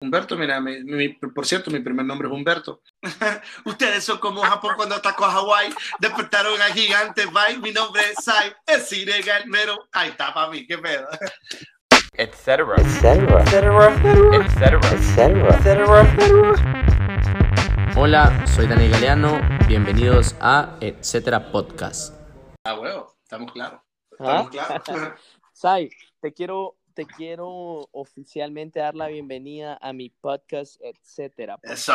Humberto, mira, mi- mi- por cierto, mi primer nombre es Humberto. Ustedes son como Japón cuando atacó a Hawái, despertaron a gigantes, bye, mi nombre es Sai, es ilegal, pero ahí está, papi, qué pedo. etc. Hola, soy Dani Galeano, bienvenidos a Etcétera Podcast. Ah, huevo, estamos claros. ¿Ah? Estamos claros. Sai, te quiero, te quiero oficialmente dar la bienvenida a mi podcast Etcétera. Eso.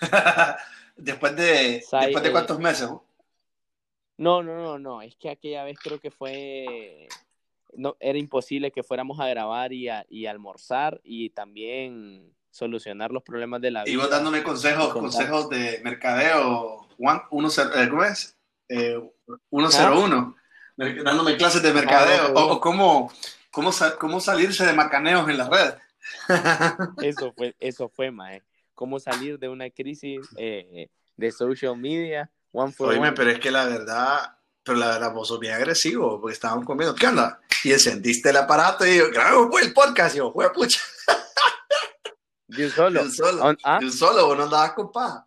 después de, Sai, después de eh, cuántos meses. ¿no? No, no, no, no, es que aquella vez creo que fue, no, era imposible que fuéramos a grabar y, a- y almorzar y también solucionar los problemas de la Y vos vida. dándome consejos, consejos de mercadeo. Juan, uno, eh, ¿Cómo es? Eh, 101. Mer- Dándome clases de mercadeo. Ah, o, o cómo, cómo, sa- cómo salirse de macaneos en la red. Eso fue, eso fue, mae. Cómo salir de una crisis eh, de social media. One for Oíme, one. pero es que la verdad, pero la verdad, vos sos bien agresivo, porque estábamos comiendo. ¿Qué onda? Y encendiste el aparato y yo, grabemos pues el podcast. Y yo, "Jue pucha, Yo solo. yo solo. On- ¿ah? Solo, vos no andabas con paja.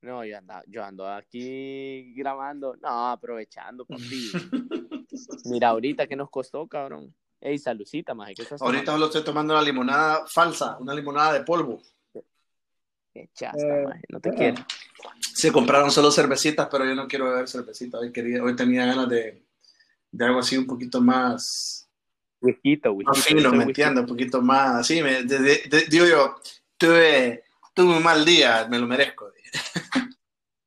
No, yo ando, yo ando aquí grabando. No, aprovechando, papi. Mira, ahorita que nos costó, cabrón. Ey, salucita, maje. ¿Qué estás Ahorita tomando? solo estoy tomando una limonada falsa, una limonada de polvo. Qué chasta, maje. No te quiero. Se compraron solo cervecitas, pero yo no quiero beber cervecita. Hoy, quería, hoy tenía ganas de, de algo así un poquito más, Whisquito, whisquito. más fino, ¿me entiendes? Un poquito más así. Me, de- de- de- digo yo, tuve, tuve un mal día, me lo merezco.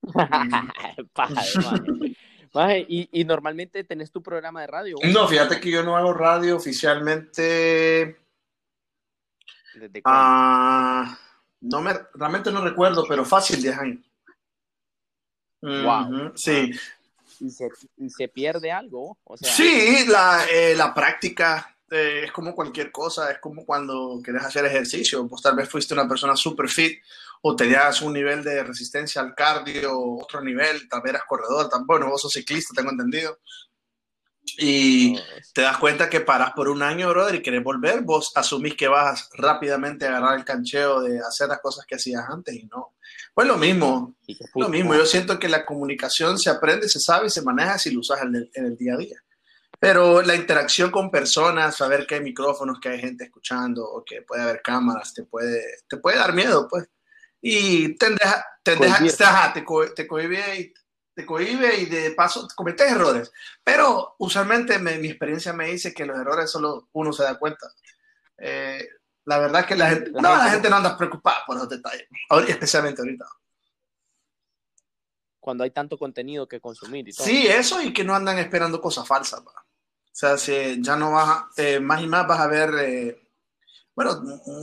Paja de maje. Y, y normalmente tenés tu programa de radio. No, fíjate que yo no hago radio oficialmente. ¿Desde? Ah, no me, realmente no recuerdo, pero fácil 10 años. Wow. Sí, ¿Y, se, y se pierde algo. O sea, sí, la, eh, la práctica eh, es como cualquier cosa, es como cuando quieres hacer ejercicio, vos tal vez fuiste una persona super fit o tenías un nivel de resistencia al cardio, otro nivel, tal vez eras corredor, tal, bueno, vos sos ciclista, tengo entendido. Y te das cuenta que paras por un año, brother, y querés volver, vos asumís que vas rápidamente a agarrar el cancheo de hacer las cosas que hacías antes y no. Pues lo mismo, lo mismo. Yo siento que la comunicación se aprende, se sabe y se maneja si lo usas en el, en el día a día. Pero la interacción con personas, saber que hay micrófonos, que hay gente escuchando o que puede haber cámaras, te puede, te puede dar miedo, pues. Y te deja, te, deja, te, te, co- te cohibe y te cohibe y de paso cometes errores. Pero usualmente me- mi experiencia me dice que los errores solo uno se da cuenta. Eh, la verdad es que la gente, La no, gente la no- gente no anda preocupada por los detalles, especialmente ahorita. Cuando hay tanto contenido que consumir y todo. Sí, eso y que no andan esperando cosas falsas. va. O sea, si ya no vas, a- eh, más y más vas a ver, eh, bueno,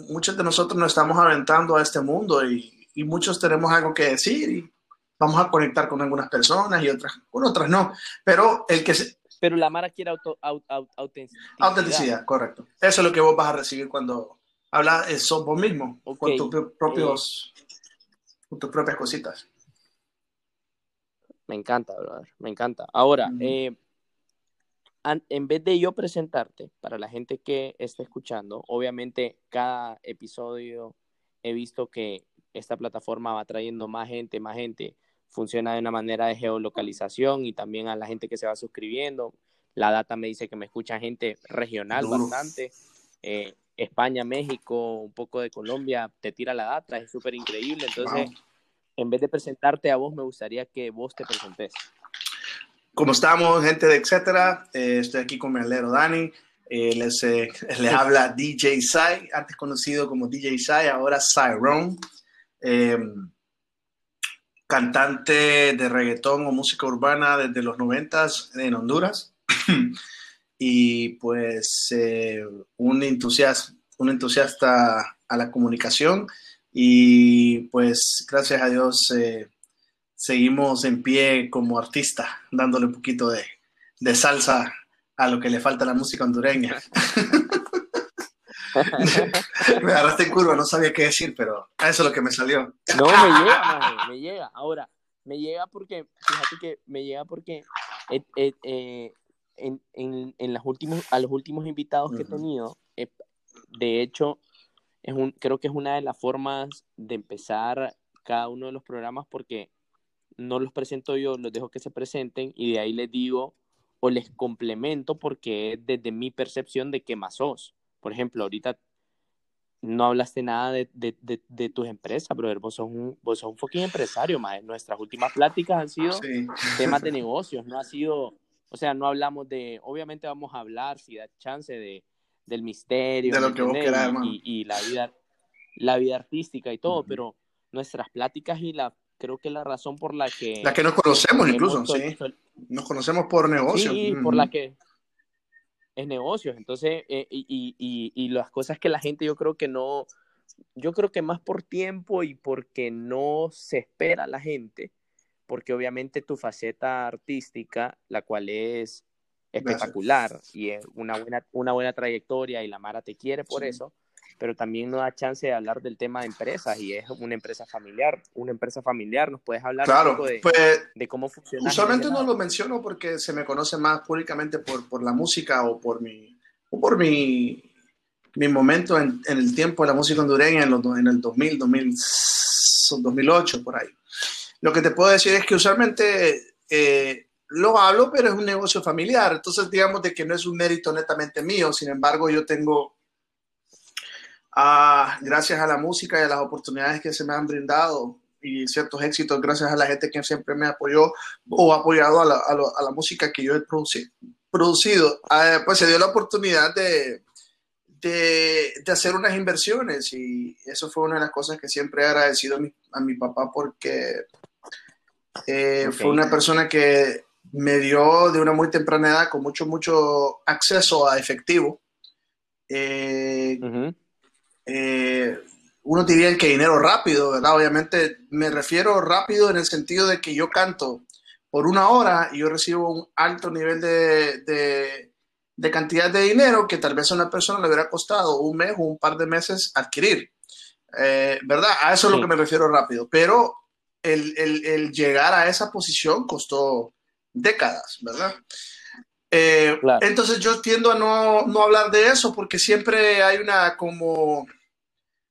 muchos de nosotros nos estamos aventando a este mundo y, y muchos tenemos algo que decir y vamos a conectar con algunas personas y otras, con otras no. Pero el que se, Pero la Mara quiere auto, au- au- autenticidad. autenticidad, correcto. Eso es lo que vos vas a recibir cuando hablas, eh, sos vos mismo, Ok. con, tus pro- propios, con tus propias cositas. Me encanta, brother. Me encanta. Ahora, eh, en vez de yo presentarte, para la gente que esté escuchando, obviamente cada episodio he visto que esta plataforma va trayendo más gente, más gente. Funciona de una manera de geolocalización y también a la gente que se va suscribiendo. La data me dice que me escucha gente regional bastante. Eh, España, México, un poco de Colombia, te tira la data, es súper increíble. Entonces, Wow. en vez de presentarte a vos, me gustaría que vos te presentes. ¿Cómo estamos, gente de etcétera? Eh, estoy aquí con mi alero Dani. Eh, les, eh, les habla DJ Sai, antes conocido como DJ Sai, ahora Cyrone. Eh, cantante de reggaetón o música urbana desde los noventas en Honduras. y pues eh, un, entusiasta, un entusiasta a la comunicación. Y pues gracias a Dios eh, seguimos en pie como artista, dándole un poquito de, de salsa a lo que le falta a la música hondureña. me agarraste en curva, no sabía qué decir, pero eso es lo que me salió. No, me llega, maje, me llega. Ahora, me llega porque, fíjate que me llega porque eh, eh, eh, en, en, en las últimos, a los últimos invitados que he tenido, de hecho, es un, creo que es una de las formas de empezar cada uno de los programas porque no los presento yo, los dejo que se presenten y de ahí les digo o les complemento porque es desde mi percepción de qué más sos. Por ejemplo, ahorita no hablaste nada de, de, de, de tus empresas, brother. Vos sos un, vos sos un fucking empresario, más. Nuestras últimas pláticas han sido Sí. temas de negocios, no ha sido, o sea, no hablamos de, obviamente vamos a hablar, si da chance, de, del misterio, De lo ¿me que vos y, y- la vida, la vida artística y todo, Ujú. pero nuestras pláticas y la, creo que la razón por la que La que nos conocemos incluso, sí. Nos conocemos por negocio. Sí, por la que es negocios. Entonces, eh, y, y, y, las cosas que la gente yo creo que no, yo creo que más por tiempo y porque no se espera la gente, porque obviamente tu faceta artística, la cual es espectacular y es una buena, una buena trayectoria y la Mara te quiere por Sí. eso, pero también no da chance de hablar del tema de empresas y es una empresa familiar, una empresa familiar, nos puedes hablar un Claro, poco de, pues de cómo funciona. usualmente no lo menciono porque se me conoce más públicamente por, por la música o por mi, o por mi, mi momento en, en el tiempo de la música hondureña en, los, en el 2000, 2000, 2008, por ahí. Lo que te puedo decir es que usualmente eh, lo hablo, pero es un negocio familiar. Entonces, digamos de que no es un mérito netamente mío. Sin embargo, yo tengo, ah, gracias a la música y a las oportunidades que se me han brindado y ciertos éxitos, gracias a la gente que siempre me apoyó o ha apoyado a la, a lo- a la música que yo he produci- producido, ah, pues se dio la oportunidad de, de, de hacer unas inversiones y eso fue una de las cosas que siempre he agradecido a mi, a mi papá porque eh, Ok. fue una persona que me dio de una muy temprana edad con mucho, mucho acceso a efectivo. Eh, Ujú. Eh, uno diría que dinero rápido, ¿verdad? Obviamente me refiero rápido en el sentido de que yo canto por una hora y yo recibo un alto nivel de, de, de cantidad de dinero que tal vez a una persona le hubiera costado un mes o un par de meses adquirir, Eh, ¿verdad? A eso es Sí. lo que me refiero rápido, pero el, el- el llegar a esa posición costó décadas, ¿verdad? Eh, Claro. Entonces yo tiendo a no, no hablar de eso porque siempre hay una como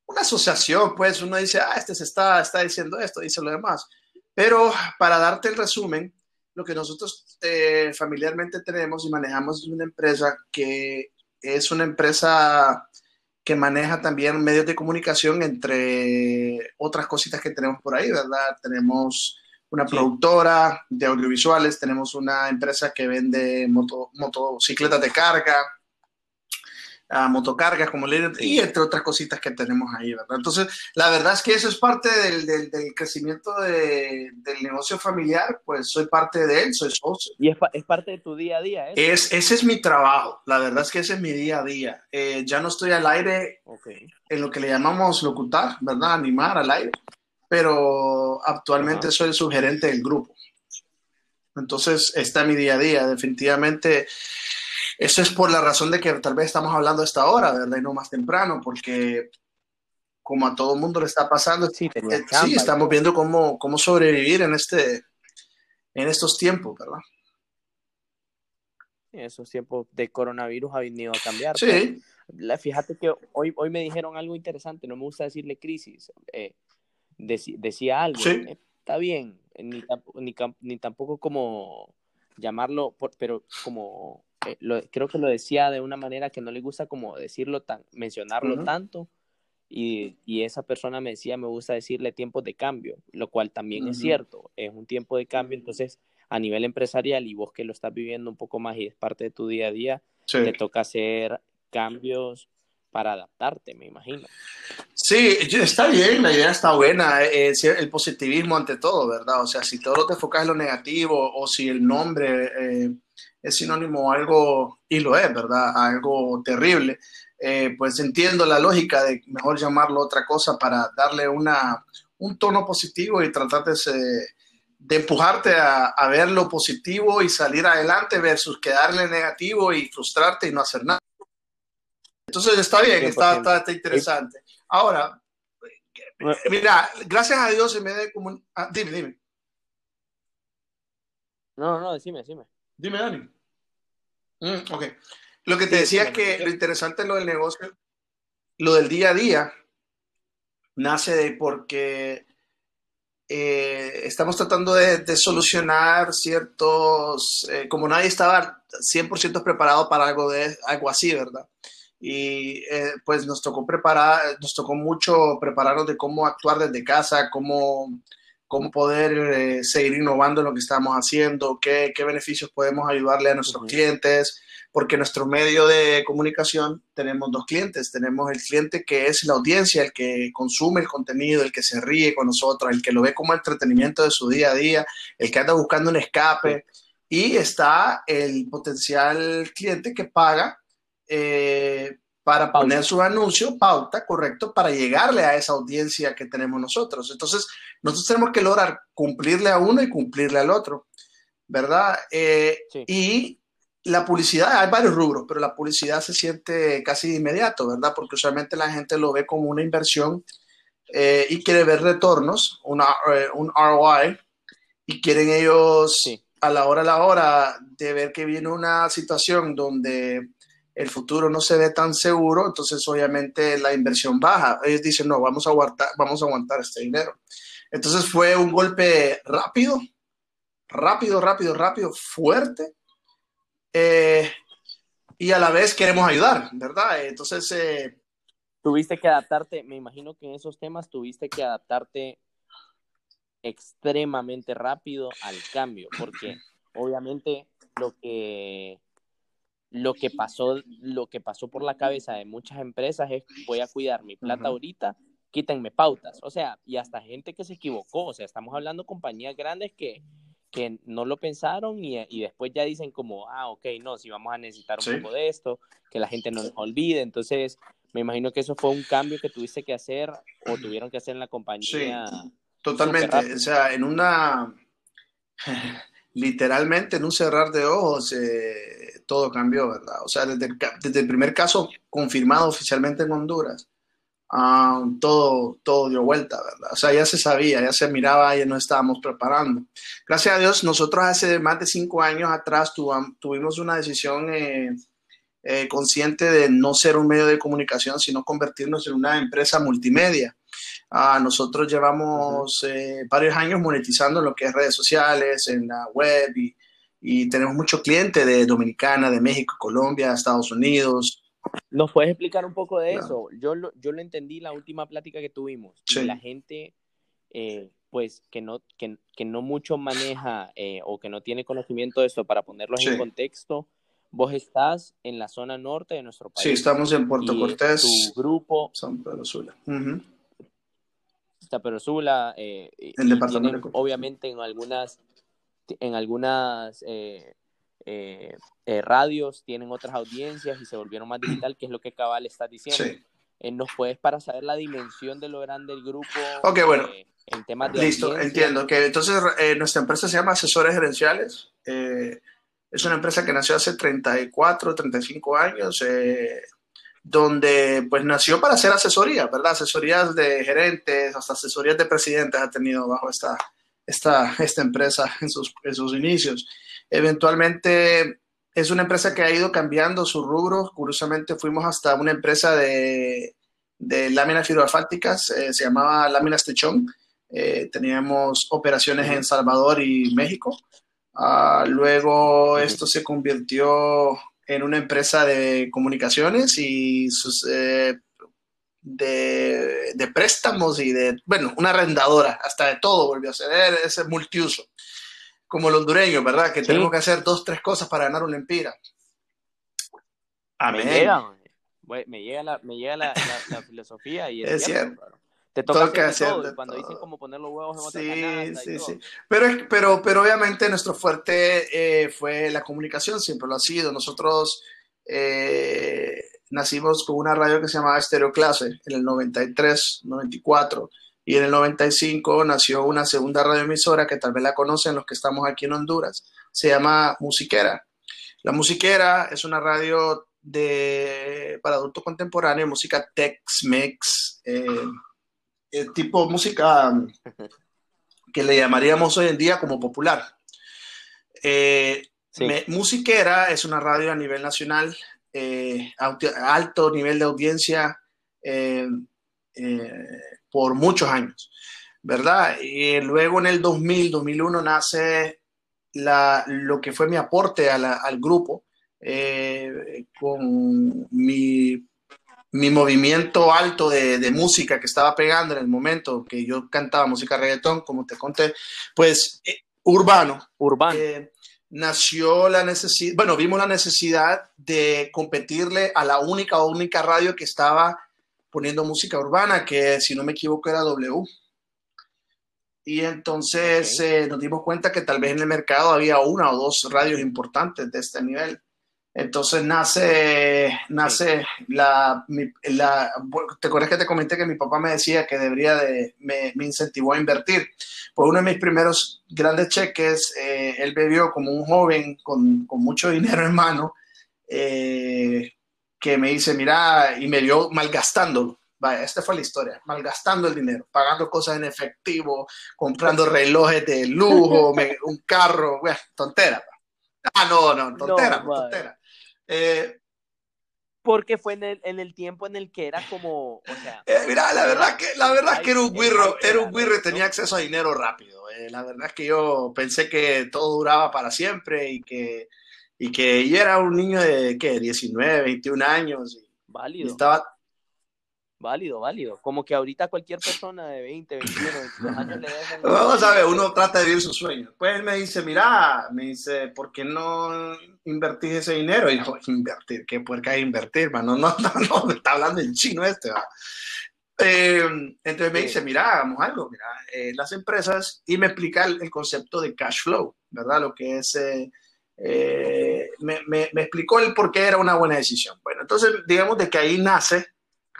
una asociación, pues uno dice, ah, este se está, está diciendo esto, dice lo demás. Pero para darte el resumen, lo que nosotros eh, familiarmente tenemos y manejamos es una empresa que es una empresa que maneja también medios de comunicación entre otras cositas que tenemos por ahí, ¿verdad? Tenemos una Sí. productora de audiovisuales, tenemos una empresa que vende moto- motocicletas de carga, a motocargas, como le digo, y entre otras cositas que tenemos ahí, ¿verdad? Entonces, la verdad es que eso es parte del, del- del crecimiento de- del negocio familiar, pues soy parte de él, soy socio. Y es, es parte de tu día a día, ¿eh? Es, ese es mi trabajo, la verdad es que ese es mi día a día. Eh, ya no estoy al aire Ok. en lo que le llamamos locutar, ¿verdad? Animar al aire, pero actualmente Ajá. soy el sugerente del grupo. Entonces, está mi día a día, definitivamente. Eso es por la razón de que tal vez estamos hablando a esta hora, ¿verdad? Y no más temprano, porque como a todo mundo le está pasando, Sí, eh, sí, estamos viendo cómo, cómo sobrevivir en, este, en estos tiempos, ¿verdad? Esos tiempos de coronavirus ha venido a cambiar. Sí, la- fíjate que hoy, hoy me dijeron algo interesante, no me gusta decirle crisis. eh, deci- decía algo, Sí. eh, está bien, eh, ni, ni, tampoco como llamarlo, por- pero como eh, lo- creo que lo decía de una manera que no le gusta como decirlo tan, mencionarlo tanto. Y, y esa persona me decía, me gusta decirle tiempos de cambio, lo cual también es cierto, es un tiempo de cambio, entonces a nivel empresarial y vos que lo estás viviendo un poco más y es parte de tu día a día, sí. te toca hacer cambios para adaptarte, me imagino. Sí, está bien, la idea está buena, eh, sí, el positivismo ante todo, ¿verdad? O sea, si todo te enfocas en lo negativo o si el nombre eh, es sinónimo a algo, y lo es, ¿verdad? A algo terrible, eh, pues entiendo la lógica de mejor llamarlo otra cosa para darle una, un tono positivo y tratar de, se- de empujarte a, a ver lo positivo y salir adelante versus quedarle negativo y frustrarte y no hacer nada. Entonces está bien, está, 100%. está, está interesante. Ahora, mira, gracias a Dios en medio de comun... ah, dime, dime, No, no, decime, decime. dime, Dani. Mm, ok. Lo que te Sí, decía es sí, que lo interesante es lo del negocio, lo del día a día, nace de porque eh, estamos tratando de, de solucionar ciertos, eh, como nadie estaba 100% preparado para algo, de, algo así, ¿verdad? Y eh, pues nos tocó preparar, nos tocó mucho prepararnos de cómo actuar desde casa, cómo, cómo poder eh, seguir innovando en lo que estamos haciendo, qué, qué beneficios podemos ayudarle a nuestros clientes, porque nuestro medio de comunicación tenemos dos clientes. Tenemos el cliente que es la audiencia, el que consume el contenido, el que se ríe con nosotros, el que lo ve como entretenimiento de su día a día, el que anda buscando un escape. Y está el potencial cliente que paga eh, para Pauta. poner su anuncio, pauta, correcto, para llegarle a esa audiencia que tenemos nosotros. Entonces, nosotros tenemos que lograr cumplirle a uno y cumplirle al otro, ¿verdad? Eh, Sí. Y la publicidad, hay varios rubros, pero la publicidad se siente casi de inmediato, ¿verdad? Porque usualmente la gente lo ve como una inversión eh, y quiere ver retornos, una, eh, un ROI, y quieren ellos Sí. a la hora a la hora de ver que viene una situación donde el futuro no se ve tan seguro, entonces obviamente la inversión baja. Ellos dicen, no, vamos a aguantar, vamos a aguantar este dinero. Entonces fue un golpe rápido, rápido, rápido, rápido, fuerte. eh, y a la vez queremos ayudar, ¿verdad? Entonces, eh, Tuviste que adaptarte, me imagino que en esos temas tuviste que adaptarte extremadamente rápido al cambio, porque obviamente lo que lo que pasó, lo que pasó por la cabeza de muchas empresas es voy a cuidar mi plata Ujú. ahorita, quítenme pautas. O sea, y hasta gente que se equivocó. O sea, estamos hablando de compañías grandes que, que no lo pensaron y, y después ya dicen como, ah, ok, no, si vamos a necesitar un Sí. poco de esto, que la gente no nos olvide. Entonces, me imagino que eso fue un cambio que tuviste que hacer o tuvieron que hacer en la compañía. Totalmente, rápido. o sea, en una, literalmente en un cerrar de ojos, eh, todo cambió, ¿verdad? O sea, desde el, desde el primer caso confirmado oficialmente en Honduras, ah, todo, todo dio vuelta, ¿verdad? O sea, ya se sabía, ya se miraba, ya nos estábamos preparando. Gracias a Dios, nosotros hace más de cinco años atrás tuvimos una decisión eh, eh, consciente de no ser un medio de comunicación, sino convertirnos en una empresa multimedia. Ah, nosotros llevamos eh, varios años monetizando en lo que es redes sociales, en la web y, y tenemos muchos clientes de Dominicana, de México, Colombia, Estados Unidos. ¿Nos puedes explicar un poco de Claro. eso? Yo lo, yo lo entendí la última plática que tuvimos. Sí. la gente, eh, pues, que no, que, que no mucho maneja eh, o que no tiene conocimiento de esto, para ponerlos en contexto, vos estás en la zona norte de nuestro país. Sí, estamos en Puerto Cortés, Tu grupo, San Pedro Sula. Ujú. Taperosula, eh, y- El y departamento tienen, obviamente en algunas, en algunas eh, eh, eh, radios tienen otras audiencias y se volvieron más digital, que es lo que Cabal está diciendo. Sí. ¿Nos puedes para saber la dimensión de lo grande del grupo? Ok, bueno. en temas de Listo, audiencia? entiendo. Que entonces nuestra empresa se llama Asesores Gerenciales. Es una empresa que nació hace 34, 35 años, donde pues nació para hacer asesoría, ¿verdad? Asesorías de gerentes, hasta asesorías de presidentes ha tenido bajo esta, esta, esta empresa en sus, en sus inicios. Eventualmente es una empresa que ha ido cambiando su rubro. Curiosamente fuimos hasta una empresa de, de láminas fibroasfálticas, eh, se llamaba Láminas Techón. Eh, teníamos operaciones en Salvador y México. Ah, luego esto se convirtió en una empresa de comunicaciones y sus, eh, de, de préstamos y de, bueno, una arrendadora, hasta de todo volvió a ser ese multiuso. Como el hondureño, ¿verdad? Que Sí. tenemos que hacer dos, tres cosas para ganar una empira. Me llega, me llega la, me llega la, la- la filosofía y es, Es cierto, cierto. Te toca, Toca hacer todo, y cuando todo. dicen como poner los huevos en otra Sí, canasta y sí, todo. sí. Pero, es- pero, pero obviamente nuestro fuerte eh, fue la comunicación, siempre lo ha sido. Nosotros eh, nacimos con una radio que se llamaba Estéreo Clase en el 93, 94. Y en el 95 nació una segunda radioemisora que tal vez la conocen los que estamos aquí en Honduras. Se llama Musiquera. La Musiquera es una radio de, para adultos contemporáneos, música Tex-Mex, eh, eh, tipo música que le llamaríamos hoy en día como popular. Eh, Sí. me- Musiquera es una radio a nivel nacional, eh, alto nivel de audiencia, eh, eh, por muchos años, ¿verdad? Y luego en el 2000, 2001 nace la, lo que fue mi aporte a la, al grupo con mi, mi, movimiento alto de, de, música que estaba pegando en el momento que yo cantaba música reggaetón, como te conté, pues eh, urbano. Urbano. Eh, nació la necesidad, bueno, vimos la necesidad de competirle a la única única radio que estaba poniendo música urbana, que si no me equivoco era W. Y entonces okay. eh, nos dimos cuenta que tal vez en el mercado había una o dos radios importantes de este nivel. Entonces nace, nace sí. la, mi, la, ¿te acuerdas que te comenté que mi papá me decía que debería de, me, me incentivó a invertir? Pues uno de mis primeros grandes cheques, eh, él bebió como un joven con, con mucho dinero en mano, eh, que me dice, mira, y me dio malgastándolo. Vaya, esta fue la historia, malgastando el dinero, pagando cosas en efectivo, comprando relojes de lujo, me, un carro, bueno, tontera. Ah, no, no, tontera, no, tontera. Eh, porque fue en el, en el, tiempo en el que era como, o sea, eh, mira, la verdad que la verdad es que era un guirro, era un guirro y tenía acceso a dinero rápido. Eh, la verdad es que yo pensé que todo duraba para siempre y que y que yo era un niño de ¿qué? 19, 21 años y, válido. y estaba Válido, válido. Como que ahorita cualquier persona de 20, 21, 22 años le dejan... Vamos a ver, uno trata de vivir sus sueños. Pues él me dice, mira, me dice, ¿por qué no invertís ese dinero? Y yo, invertir, ¿qué puerca es invertir, mano? No, no, no, me está hablando el chino este, ¿va? Eh, entonces me dice, mira, hagamos algo, mira, eh, las empresas, y me explica el, el, concepto de cash flow, ¿verdad? Lo que es... Eh, me, me, me explicó el por qué era una buena decisión. Bueno, entonces digamos de que ahí nace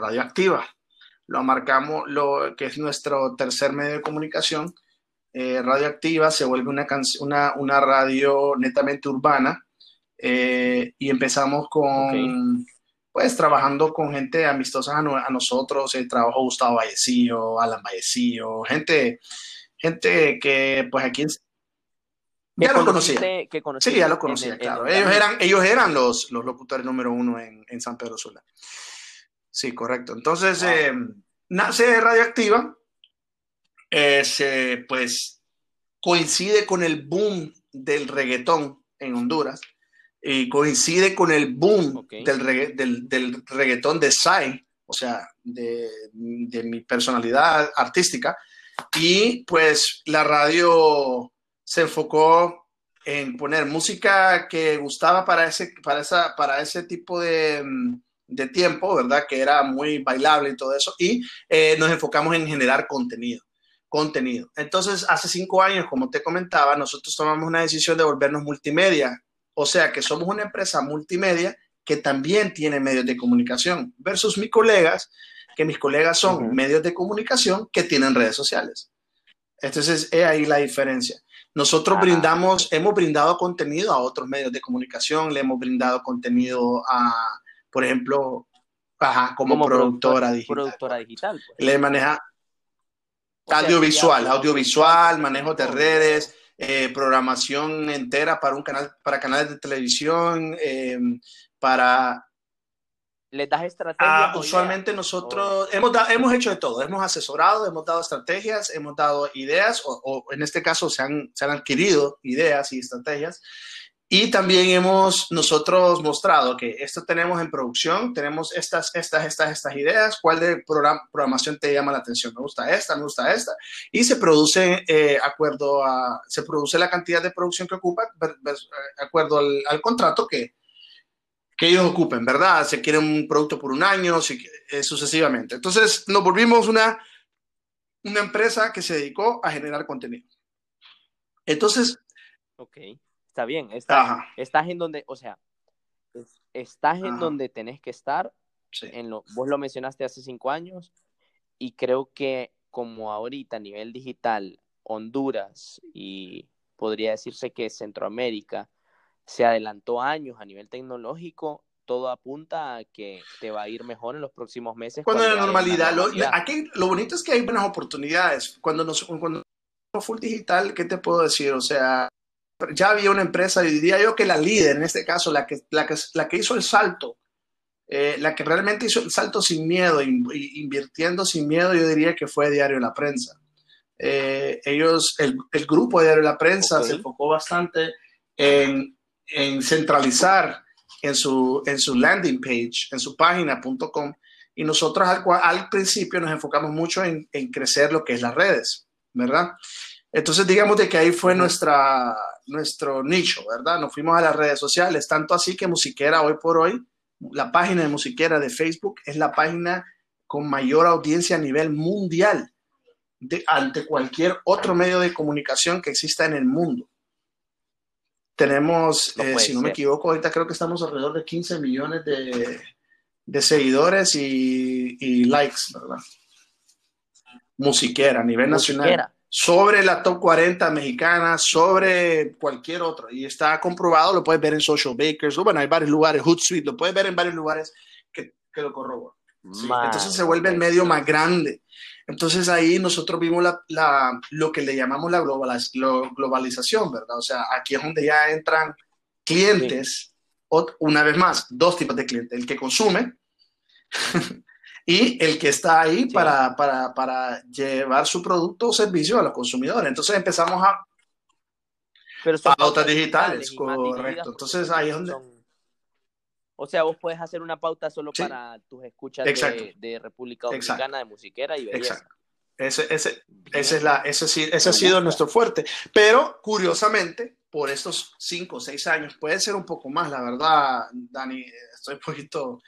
radioactiva. Lo marcamos, lo que es nuestro tercer medio de comunicación. Eh, radioactiva se vuelve una, una, una radio netamente urbana eh, y empezamos con, okay. pues, trabajando con gente amistosa a, no, a nosotros. Eh, trabajó Gustavo Vallecillo, Alan Vallecillo, gente, gente que, pues, aquí ya lo conocía. Que sí, ya lo conocía, el, claro. El, ellos, eran, ellos eran los, los locutores número uno en, en San Pedro Sula. Sí, correcto. Entonces, eh, nace radioactiva, eh, se, pues coincide con el boom del reggaetón en Honduras y coincide con el boom okay. del, regga del, del, reggaetón de Sai, o sea, de, de, mi personalidad artística. Y pues la radio se enfocó en poner música que gustaba para ese, para esa, para ese tipo de de tiempo, ¿verdad? Que era muy bailable y todo eso, y eh, nos enfocamos en generar contenido, contenido. Entonces, hace cinco años, como te comentaba, nosotros tomamos una decisión de volvernos multimedia, o sea, que somos una empresa multimedia que también tiene medios de comunicación, versus mis colegas, que mis colegas son uh -huh. medios de comunicación que tienen redes sociales. Entonces, es ahí la diferencia. Nosotros ah. brindamos, hemos brindado contenido a otros medios de comunicación, le hemos brindado contenido a, por ejemplo, ajá, como, como, productora, productora digital. Productora digital pues. Le maneja o audiovisual, sea, audiovisual, manejo de redes, eh, programación entera para un canal, para canales de televisión, eh, para les das estrategias. Ah, usualmente nosotros o... hemos, da, hemos hecho de todo, hemos asesorado, hemos dado estrategias, hemos dado ideas, o, o en este caso se han, se han, adquirido ideas y estrategias. Y también hemos nosotros mostrado que esto tenemos en producción, tenemos estas, estas, estas, estas ideas, cuál de programa, programación te llama la atención, me gusta esta, me gusta esta, y se produce eh, acuerdo a, se produce la cantidad de producción que ocupa, de acuerdo al, al contrato que, que ellos ocupen, ¿verdad? Se quiere un producto por un año, si, eh, sucesivamente. Entonces nos volvimos una, una empresa que se dedicó a generar contenido. Entonces... Ok está bien, estás, estás en donde, o sea, estás en Ajá. donde tenés que estar, sí. en lo, vos lo mencionaste hace cinco años, y creo que como ahorita a nivel digital, Honduras y podría decirse que Centroamérica se adelantó años a nivel tecnológico, todo apunta a que te va a ir mejor en los próximos meses. Cuando, cuando la normalidad, normalidad. Lo, aquí lo bonito es que hay buenas oportunidades. Cuando nos, cuando full digital, ¿qué te puedo decir? O sea, ya había una empresa, y diría yo que la líder, en este caso, la que, la que, la que hizo el salto Eh, la que realmente hizo el salto sin miedo, in- invirtiendo sin miedo, yo diría que fue Diario La Prensa. Eh, ellos, el, el grupo de Diario La Prensa Ok. se enfocó bastante en, en centralizar en su, en su landing page, en su página.com, y nosotros al, al principio nos enfocamos mucho en, en crecer lo que es las redes, ¿verdad? Entonces, digamos de que ahí fue nuestra, nuestro nicho, ¿verdad? Nos fuimos a las redes sociales, tanto así que Musiquera hoy por hoy, la página de Musiquera de Facebook es la página con mayor audiencia a nivel mundial de, ante cualquier otro medio de comunicación que exista en el mundo. Tenemos, No eh, si no me equivoco, ahorita creo que estamos alrededor de 15 millones de, de seguidores y, y likes, ¿verdad? Musiquera a nivel nacional Musiquera. Sobre la top 40 mexicana, sobre cualquier otro. Y está comprobado, lo puedes ver en Social Bakers, bueno, hay varios lugares, Hootsuite, lo puedes ver en varios lugares que, que lo corroboran. Sí, Entonces se vuelve el medio más grande. Entonces ahí nosotros vimos la, la- lo que le llamamos la globaliz- lo- globalización, ¿verdad? O sea, aquí es donde ya entran clientes, ot- una vez más, dos tipos de clientes, el que consume y el que está ahí Sí. para, para, para llevar su producto o servicio a los consumidores. Entonces empezamos a... Pero son Pautas digitales, correcto. Entonces, ahí es donde- son- O sea, vos puedes hacer una pauta solo Sí. para tus escuchas Exacto. de, de República Exacto. Dominicana, de musiquera y belleza. Exacto. Ese, ese. Ese, es la, ese, sí- ese ha sido nuestro fuerte. Pero curiosamente, por estos cinco o seis años, puede ser un poco más, la verdad, Dani, estoy un poquito.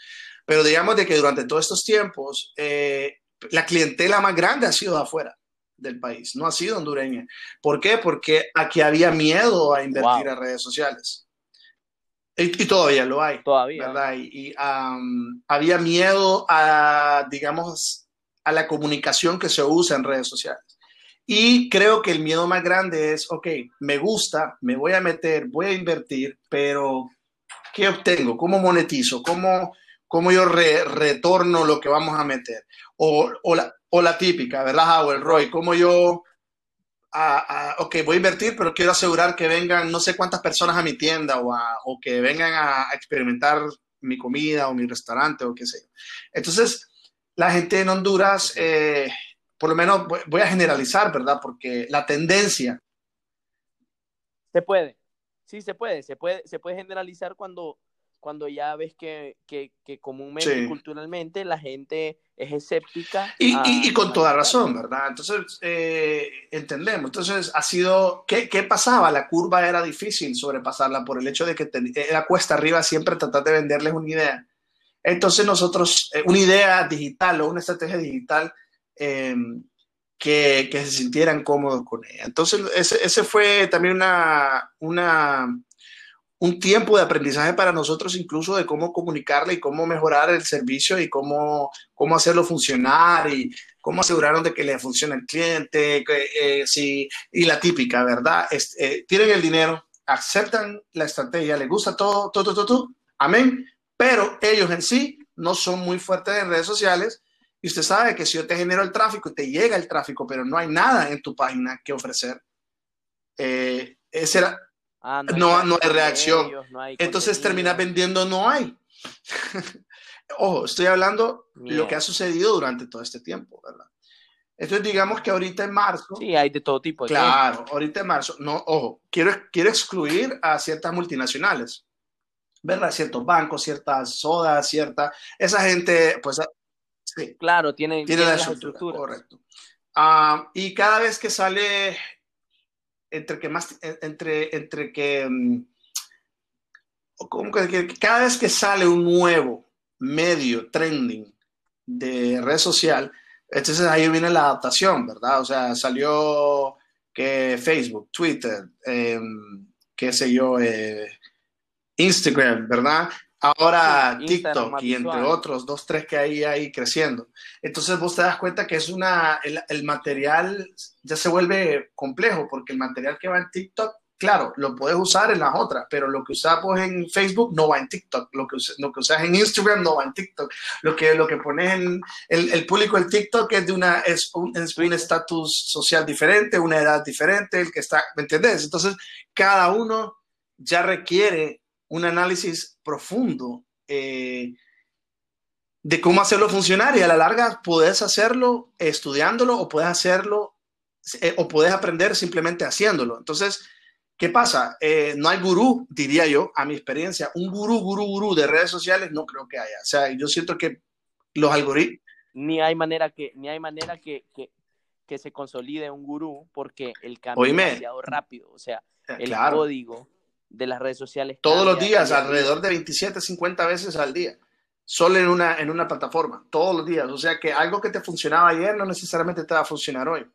Pero digamos de que durante todos estos tiempos, eh, la clientela más grande ha sido de afuera del país, no ha sido hondureña. ¿Por qué? Porque aquí había miedo a invertir Wow. en redes sociales. Y, y todavía lo hay. Todavía. ¿verdad? Y, y, um, había miedo a, digamos, a la comunicación que se usa en redes sociales. Y creo que el miedo más grande es, ok, me gusta, me voy a meter, voy a invertir, pero ¿qué obtengo? ¿Cómo monetizo? ¿Cómo, cómo yo re- retorno lo que vamos a meter? O, o, la, o la típica, ¿verdad, Howard Roy? ¿Cómo yo, a- a- ok, voy a invertir, pero quiero asegurar que vengan no sé cuántas personas a mi tienda o, a- o que vengan a, experimentar mi comida o mi restaurante o qué sé yo. Entonces, la gente en Honduras, eh, por lo menos voy- voy a generalizar, ¿verdad? Porque la tendencia, Se puede. Sí, se puede. Se puede, se puede generalizar cuando, cuando ya ves que, que, que comúnmente Sí. culturalmente la gente es escéptica. y, a- y- y con toda razón, ¿verdad? Entonces, eh, entendemos. Entonces, ha sido, ¿qué, ¿qué pasaba? La curva era difícil sobrepasarla por el hecho de que te- era cuesta arriba siempre tratar de venderles una idea. Entonces, nosotros, eh, una idea digital o una estrategia digital eh, que, que se sintieran cómodos con ella. Entonces, ese, ese fue también una, una, un tiempo de aprendizaje para nosotros, incluso de cómo comunicarle y cómo mejorar el servicio y cómo, cómo hacerlo funcionar y cómo asegurarnos de que le funcione al cliente, que, eh, sí, y la típica, ¿verdad? Eh, tienen el dinero, aceptan la estrategia, les gusta todo, todo, todo, todo, amén, pero ellos en sí no son muy fuertes en redes sociales y usted sabe que si yo te genero el tráfico y te llega el tráfico, pero no hay nada en tu página que ofrecer, eh, ese era, Ah, no- no hay de reacción. ellos, no hay entonces terminas vendiendo, no hay. Ojo, estoy hablando lo que ha sucedido durante todo este tiempo, ¿verdad? Entonces digamos que ahorita en marzo, Sí, hay de todo tipo. de claro, ahorita en marzo, no, ojo, quiero, quiero excluir a ciertas multinacionales, ¿verdad? Ciertos bancos, ciertas sodas, cierta, esa gente, pues, ah, sí, Claro, tienen, tiene la las estructura, correcto. Ah, y cada vez que sale, entre que más, entre, entre que, mm, como que, cada vez que sale un nuevo medio trending de red social, entonces ahí viene la adaptación, ¿verdad? O sea, salió que Facebook, Twitter, eh, qué sé yo, eh, Instagram, ¿verdad? Ahora Sí, TikTok y entre otros, dos, tres que hay ahí creciendo. Entonces vos te das cuenta que es una, el, el material ya se vuelve complejo porque el material que va en TikTok, claro, lo puedes usar en las otras, pero lo que usamos en Facebook no va en TikTok, lo que, lo que usas en Instagram no va en TikTok, lo que, lo que pones en el, el público del TikTok es de una, es un es un estatus social diferente, una edad diferente, el que está, ¿me entendés? Entonces, cada uno ya requiere un análisis profundo eh, de cómo hacerlo funcionar y a la larga puedes hacerlo estudiándolo o puedes hacerlo eh, o puedes aprender simplemente haciéndolo. Entonces, ¿qué pasa? Eh, no hay gurú, diría yo, a mi experiencia, un gurú, gurú, gurú de redes sociales, no creo que haya. O sea, yo siento que los algoritmos... Ni hay manera que, ni hay manera que, que, que se consolide un gurú porque el cambio es demasiado rápido. O sea, el claro. código de las redes sociales. Todos los días, día alrededor de 27, 50 veces al día. Solo en una, en una plataforma, todos los días. O sea que algo que te funcionaba ayer no necesariamente te va a funcionar hoy.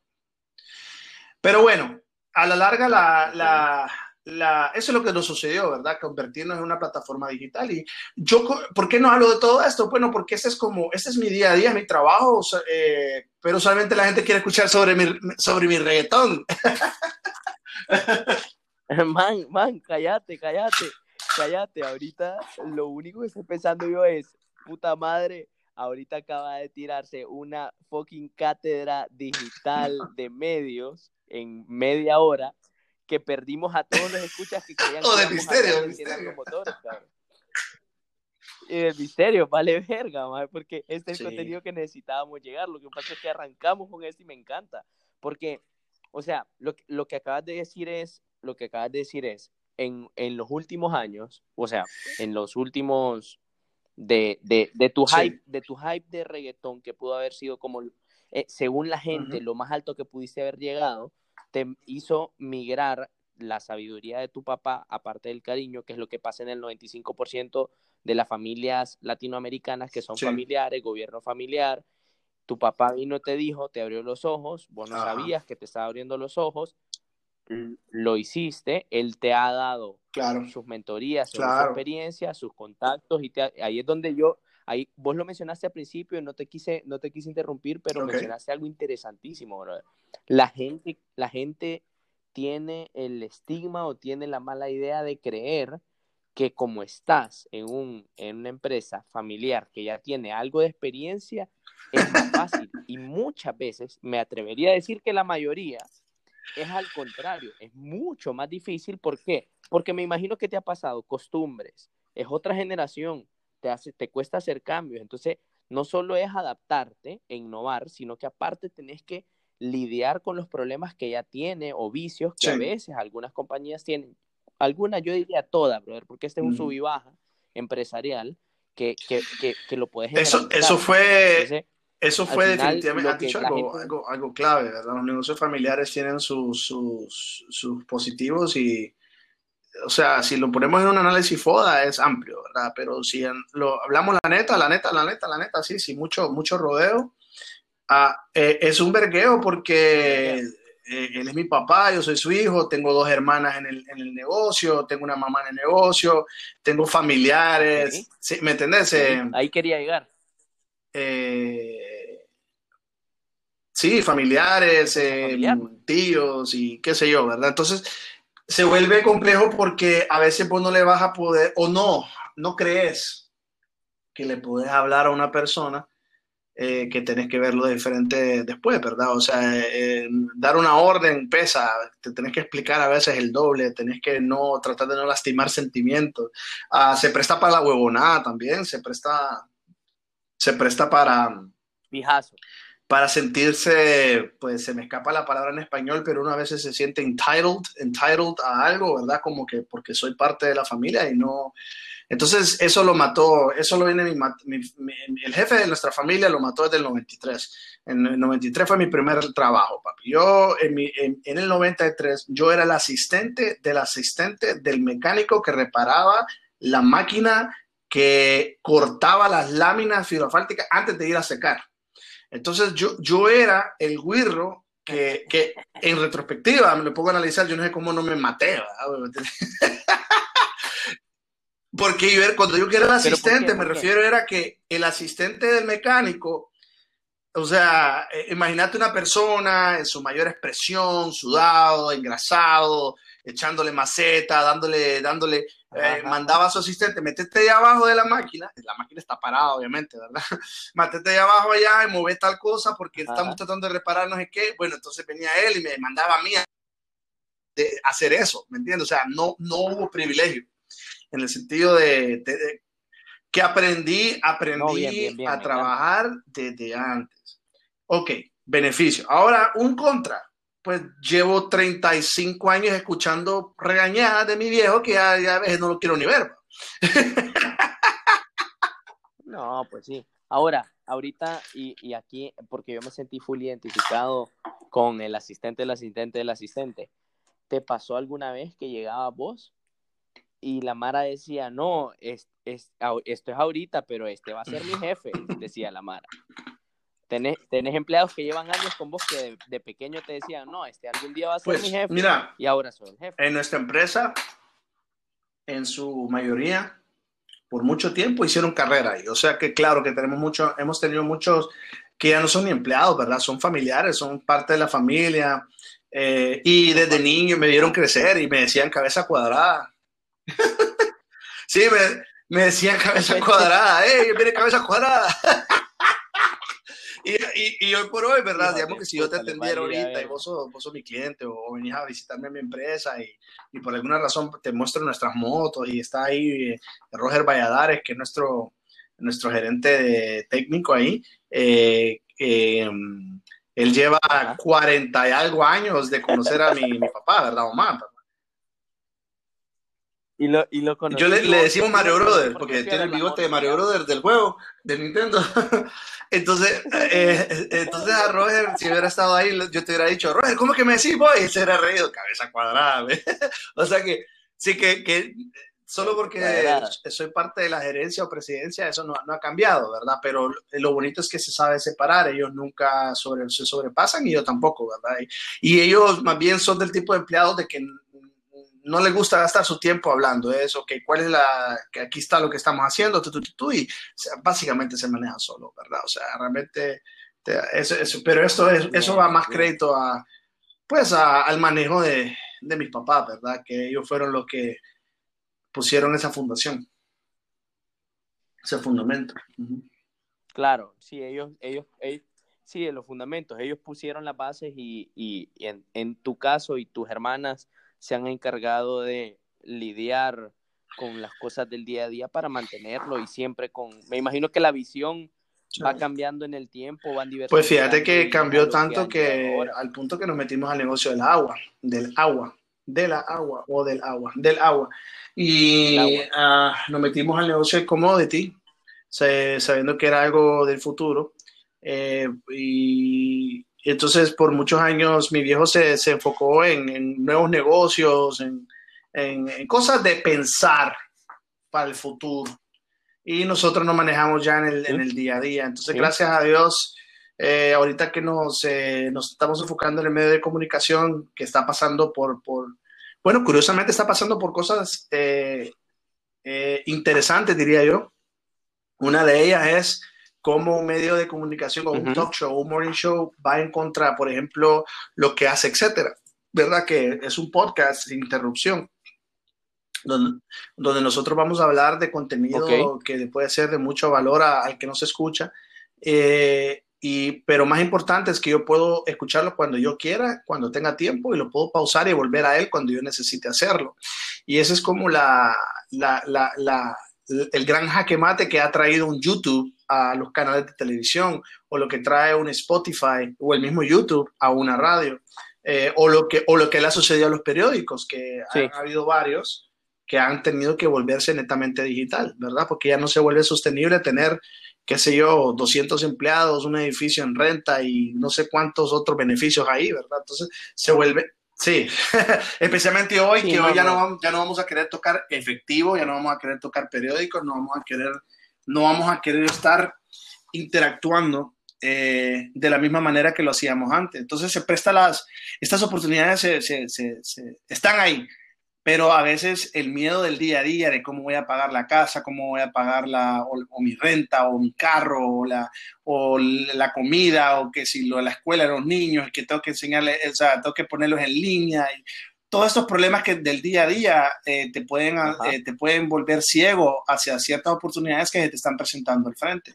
Pero bueno, a la larga, la, la, la, eso es lo que nos sucedió, ¿verdad? Convertirnos en una plataforma digital. Y yo, ¿por qué no hablo de todo esto? Bueno, porque ese es como, ese es mi día a día, mi trabajo, eh, pero solamente la gente quiere escuchar sobre mi, sobre mi reggaetón. Man, man, cállate, cállate, cállate. Ahorita lo único que estoy pensando yo es, puta madre, ahorita acaba de tirarse una fucking cátedra digital de medios en media hora que perdimos a todos los escuchas que creían que Oh, de misterio, estar de encendiendo misterio. motores, cabrón. Y el misterio, vale verga, madre, porque este es el Sí. contenido que necesitábamos llegar. Lo que pasa es que arrancamos con esto y me encanta. Porque, o sea, lo, que- lo que acabas de decir es, lo que acabas de decir es, en, en los últimos años, o sea, en los últimos de, de, de tu Sí. hype, de tu hype de reggaetón, que pudo haber sido como, eh, según la gente, lo más alto que pudiste haber llegado, te hizo migrar la sabiduría de tu papá, aparte del cariño, que es lo que pasa en el 95% de las familias latinoamericanas que son Sí. familiares, gobierno familiar. Tu papá vino, te dijo, te abrió los ojos, vos no Ajá. sabías que te estaba abriendo los ojos, lo hiciste, él te ha dado Claro. sus mentorías, Claro. su experiencia, sus contactos, y te- ahí es donde yo, ahí vos lo mencionaste al principio, no te quise, no te quise interrumpir, pero mencionaste algo interesantísimo, brother. La gente, la gente tiene el estigma o tiene la mala idea de creer que como estás en un, en una empresa familiar que ya tiene algo de experiencia, es más fácil. Y muchas veces, me atrevería a decir que la mayoría, es al contrario, es mucho más difícil. ¿Por qué? Porque me imagino que te ha pasado costumbres, es otra generación, te, hace, te cuesta hacer cambios. Entonces, no solo es adaptarte e innovar, sino que aparte tenés que lidiar con los problemas que ya tiene o vicios que Sí. a veces algunas compañías tienen. Algunas, yo diría todas, brother, porque este es un Ujú. sub y baja empresarial que, que, que, que lo puedes Eso- eso fue- Entonces, Eso fue final, definitivamente, dicho algo, gente- algo, algo clave, ¿verdad? Los negocios familiares tienen sus, sus, sus positivos y, o sea, si lo ponemos en un análisis FODA es amplio, ¿verdad? Pero si en- lo hablamos la neta, la neta, la neta, la neta, sí, sí, mucho, mucho rodeo, ah, eh, es un vergueo porque eh, él es mi papá, yo soy su hijo, tengo dos hermanas en el, en el negocio, tengo una mamá en el negocio, tengo familiares, Ok. ¿sí? ¿me entendés? Eh, ahí quería llegar. Eh, sí, familiares, eh, Familiar. tíos y qué sé yo, ¿verdad? Entonces se vuelve complejo porque a veces vos no le vas a poder, o no, no crees que le puedes hablar a una persona eh, que tenés que verlo de diferente después, ¿verdad? O sea, eh, dar una orden pesa, te tenés que explicar a veces el doble, tenés que no tratar de no lastimar sentimientos. Ah, se presta para la huevonada también, se presta, se presta para, Fijazo. para sentirse, pues se me escapa la palabra en español, pero uno a veces se siente entitled, entitled a algo, ¿verdad? Como que porque soy parte de la familia y no... Entonces eso lo mató, eso lo viene mi, mat- mi- mi- el jefe de nuestra familia lo mató desde el 93. En el 93 fue mi primer trabajo, papi. Yo en, mi- en- en el 93 yo era el asistente del asistente del mecánico que reparaba la máquina que cortaba las láminas fibrofálticas antes de ir a secar. Entonces yo, yo era el guirro que, que en retrospectiva me lo pongo a analizar, yo no sé cómo no me maté. Porque yo cuando yo era el ¿Pero por qué? asistente, me refiero era que el asistente del mecánico, o sea, eh, imagínate una persona en su mayor expresión, sudado, engrasado, echándole maceta, dándole, dándole, eh, mandaba a su asistente, metete ahí abajo de la máquina, la máquina está parada, obviamente, ¿verdad? Métete ahí abajo allá y mueve tal cosa porque Ajá. estamos tratando de reparar no sé qué. Bueno, entonces venía él y me mandaba a mí a de hacer eso, ¿me entiendes? O sea, no, no hubo privilegio en el sentido de, de- de- que aprendí, aprendí No, bien, bien, bien, a trabajar desde antes. Ok, beneficio. Ahora, un contra. Pues llevo 35 años escuchando regañadas de mi viejo que ya, ya a veces no lo quiero ni ver. No, pues sí. Ahora, ahorita, y, y aquí, porque yo me sentí full identificado con el asistente del asistente del asistente. ¿Te pasó alguna vez que llegaba vos y la Mara decía, no, es, es, esto es ahorita, pero este va a ser mi jefe, decía la Mara? Tenés, tenés empleados que llevan años con vos que de, de pequeño te decían, no, este algún día va a ser Pues mi jefe. mira, y ahora soy el jefe. en nuestra empresa, en su mayoría, por mucho tiempo hicieron carrera ahí. O sea que claro que tenemos mucho, hemos tenido muchos que ya no son ni empleados, ¿verdad? Son familiares, son parte de la familia. eh, y desde niño me vieron crecer y me decían cabeza cuadrada. sí, me, me decían cabeza cuadrada. ¡Ey, mire cabeza cuadrada! Y, y, y hoy por hoy, ¿verdad? Digamos que si yo te atendiera ahorita y vos sos, vos sos mi cliente o, o venís a visitarme a mi empresa y, y por alguna razón te muestro nuestras motos y está ahí eh, Roger Valladares, que es nuestro, nuestro gerente de- técnico ahí. eh, eh, él lleva Ajá. 40 y algo años de conocer a mi, mi papá, ¿verdad, Omar? Y lo, y lo conocí Yo le, le decimos Mario. Brother, Porque tiene el bigote de Mario. Brother del juego de Nintendo. Entonces, eh, entonces a Roger, si hubiera estado ahí, yo te hubiera dicho, Roger, ¿cómo que me decís vos? Y se hubiera reído, cabeza cuadrada. ¿ve? O sea que, sí que, que solo porque soy parte de la gerencia o presidencia, eso no, no ha cambiado, ¿verdad? Pero lo bonito es que se sabe separar, ellos nunca sobre, se sobrepasan y yo tampoco, ¿verdad? Y, y ellos más bien son del tipo de empleados de que no les gusta gastar su tiempo hablando eso, que cuál es la, que aquí está lo que estamos haciendo, tú, tú, y básicamente se maneja solo, ¿verdad? O sea, realmente, te- eso, pero esto es, eso va más crédito a, pues, a- al manejo de, de mis papás, ¿verdad? Que ellos fueron los que pusieron esa fundación, ese fundamento. Claro, sí, ellos, ellos, ellos, sí, los fundamentos, ellos pusieron las bases y, y, en tu caso y tus hermanas se han encargado de lidiar con las cosas del día a día para mantenerlo y siempre con, me imagino que la visión va cambiando en el tiempo, van. Pues fíjate que cambió tanto que al punto que nos metimos al negocio del agua, del agua, de la agua o del agua, del agua. Y ah, nos metimos al negocio de commodity, sabiendo que era algo del futuro. Eh, y entonces por muchos años mi viejo se, se enfocó en, en nuevos negocios, en, en- en cosas de pensar para el futuro. Y nosotros nos manejamos ya en el, en el día a día. Entonces, Sí. gracias a Dios, eh, ahorita que nos, eh, nos estamos enfocando en el medio de comunicación, que está pasando por, por bueno, curiosamente está pasando por cosas eh, eh, interesantes, diría yo. Una de ellas es cómo un medio de comunicación o un Ujú. talk show, un morning show va en contra, por ejemplo, lo que hace, etcétera. ¿Verdad? Que es un podcast sin interrupción, donde, donde nosotros vamos a hablar de contenido Ok. que puede ser de mucho valor a- al que nos escucha. Eh, y, pero más importante es que yo puedo escucharlo cuando yo quiera, cuando tenga tiempo, y lo puedo pausar y volver a él cuando yo necesite hacerlo. Y ese es como la, la, la, la- el gran jaque mate que ha traído un YouTube a los canales de televisión, o lo que trae un Spotify o el mismo YouTube a una radio, eh, o, lo que, o lo que le ha sucedido a los periódicos, que Sí. han habido varios que han tenido que volverse netamente digital, ¿verdad? Porque ya no se vuelve sostenible tener, qué sé yo, 200 empleados, un edificio en renta y no sé cuántos otros beneficios ahí, ¿verdad? Entonces se vuelve, sí, especialmente hoy, Sí, que hoy ya no. vamos, ya no vamos a querer tocar efectivo, ya no vamos a querer tocar periódicos, no vamos a querer, no vamos a querer estar interactuando eh, de la misma manera que lo hacíamos antes. Entonces se presta las, estas oportunidades se- se- se- están ahí, pero a veces el miedo del día a día de cómo voy a pagar la casa, cómo voy a pagar la, o, o mi renta, o mi carro, o la, o la comida, o que si lo de la escuela de los niños, que tengo que enseñarles, o sea, tengo que ponerlos en línea, y todos estos problemas que del día a día eh, te, pueden, eh, te pueden volver ciego hacia ciertas oportunidades que se te están presentando al frente.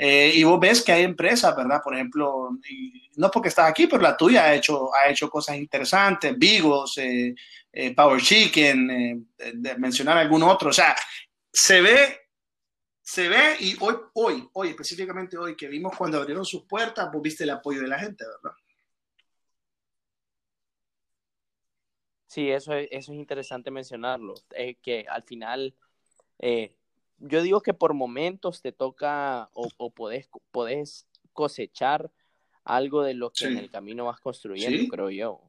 Eh, y vos ves que hay empresas, ¿verdad? Por ejemplo, y no porque estás aquí, pero la tuya ha hecho, ha hecho cosas interesantes, Vigos, eh, eh, Power Chicken, eh, de mencionar algún otro. O sea, se ve, se ve y hoy, hoy, hoy, específicamente hoy, que vimos cuando abrieron sus puertas, vos viste el apoyo de la gente, ¿verdad? Sí, eso es, eso es interesante mencionarlo, eh, que al final, eh, yo digo que por momentos te toca o, o podés, podés cosechar algo de lo que Sí. en el camino vas construyendo, Sí. creo yo.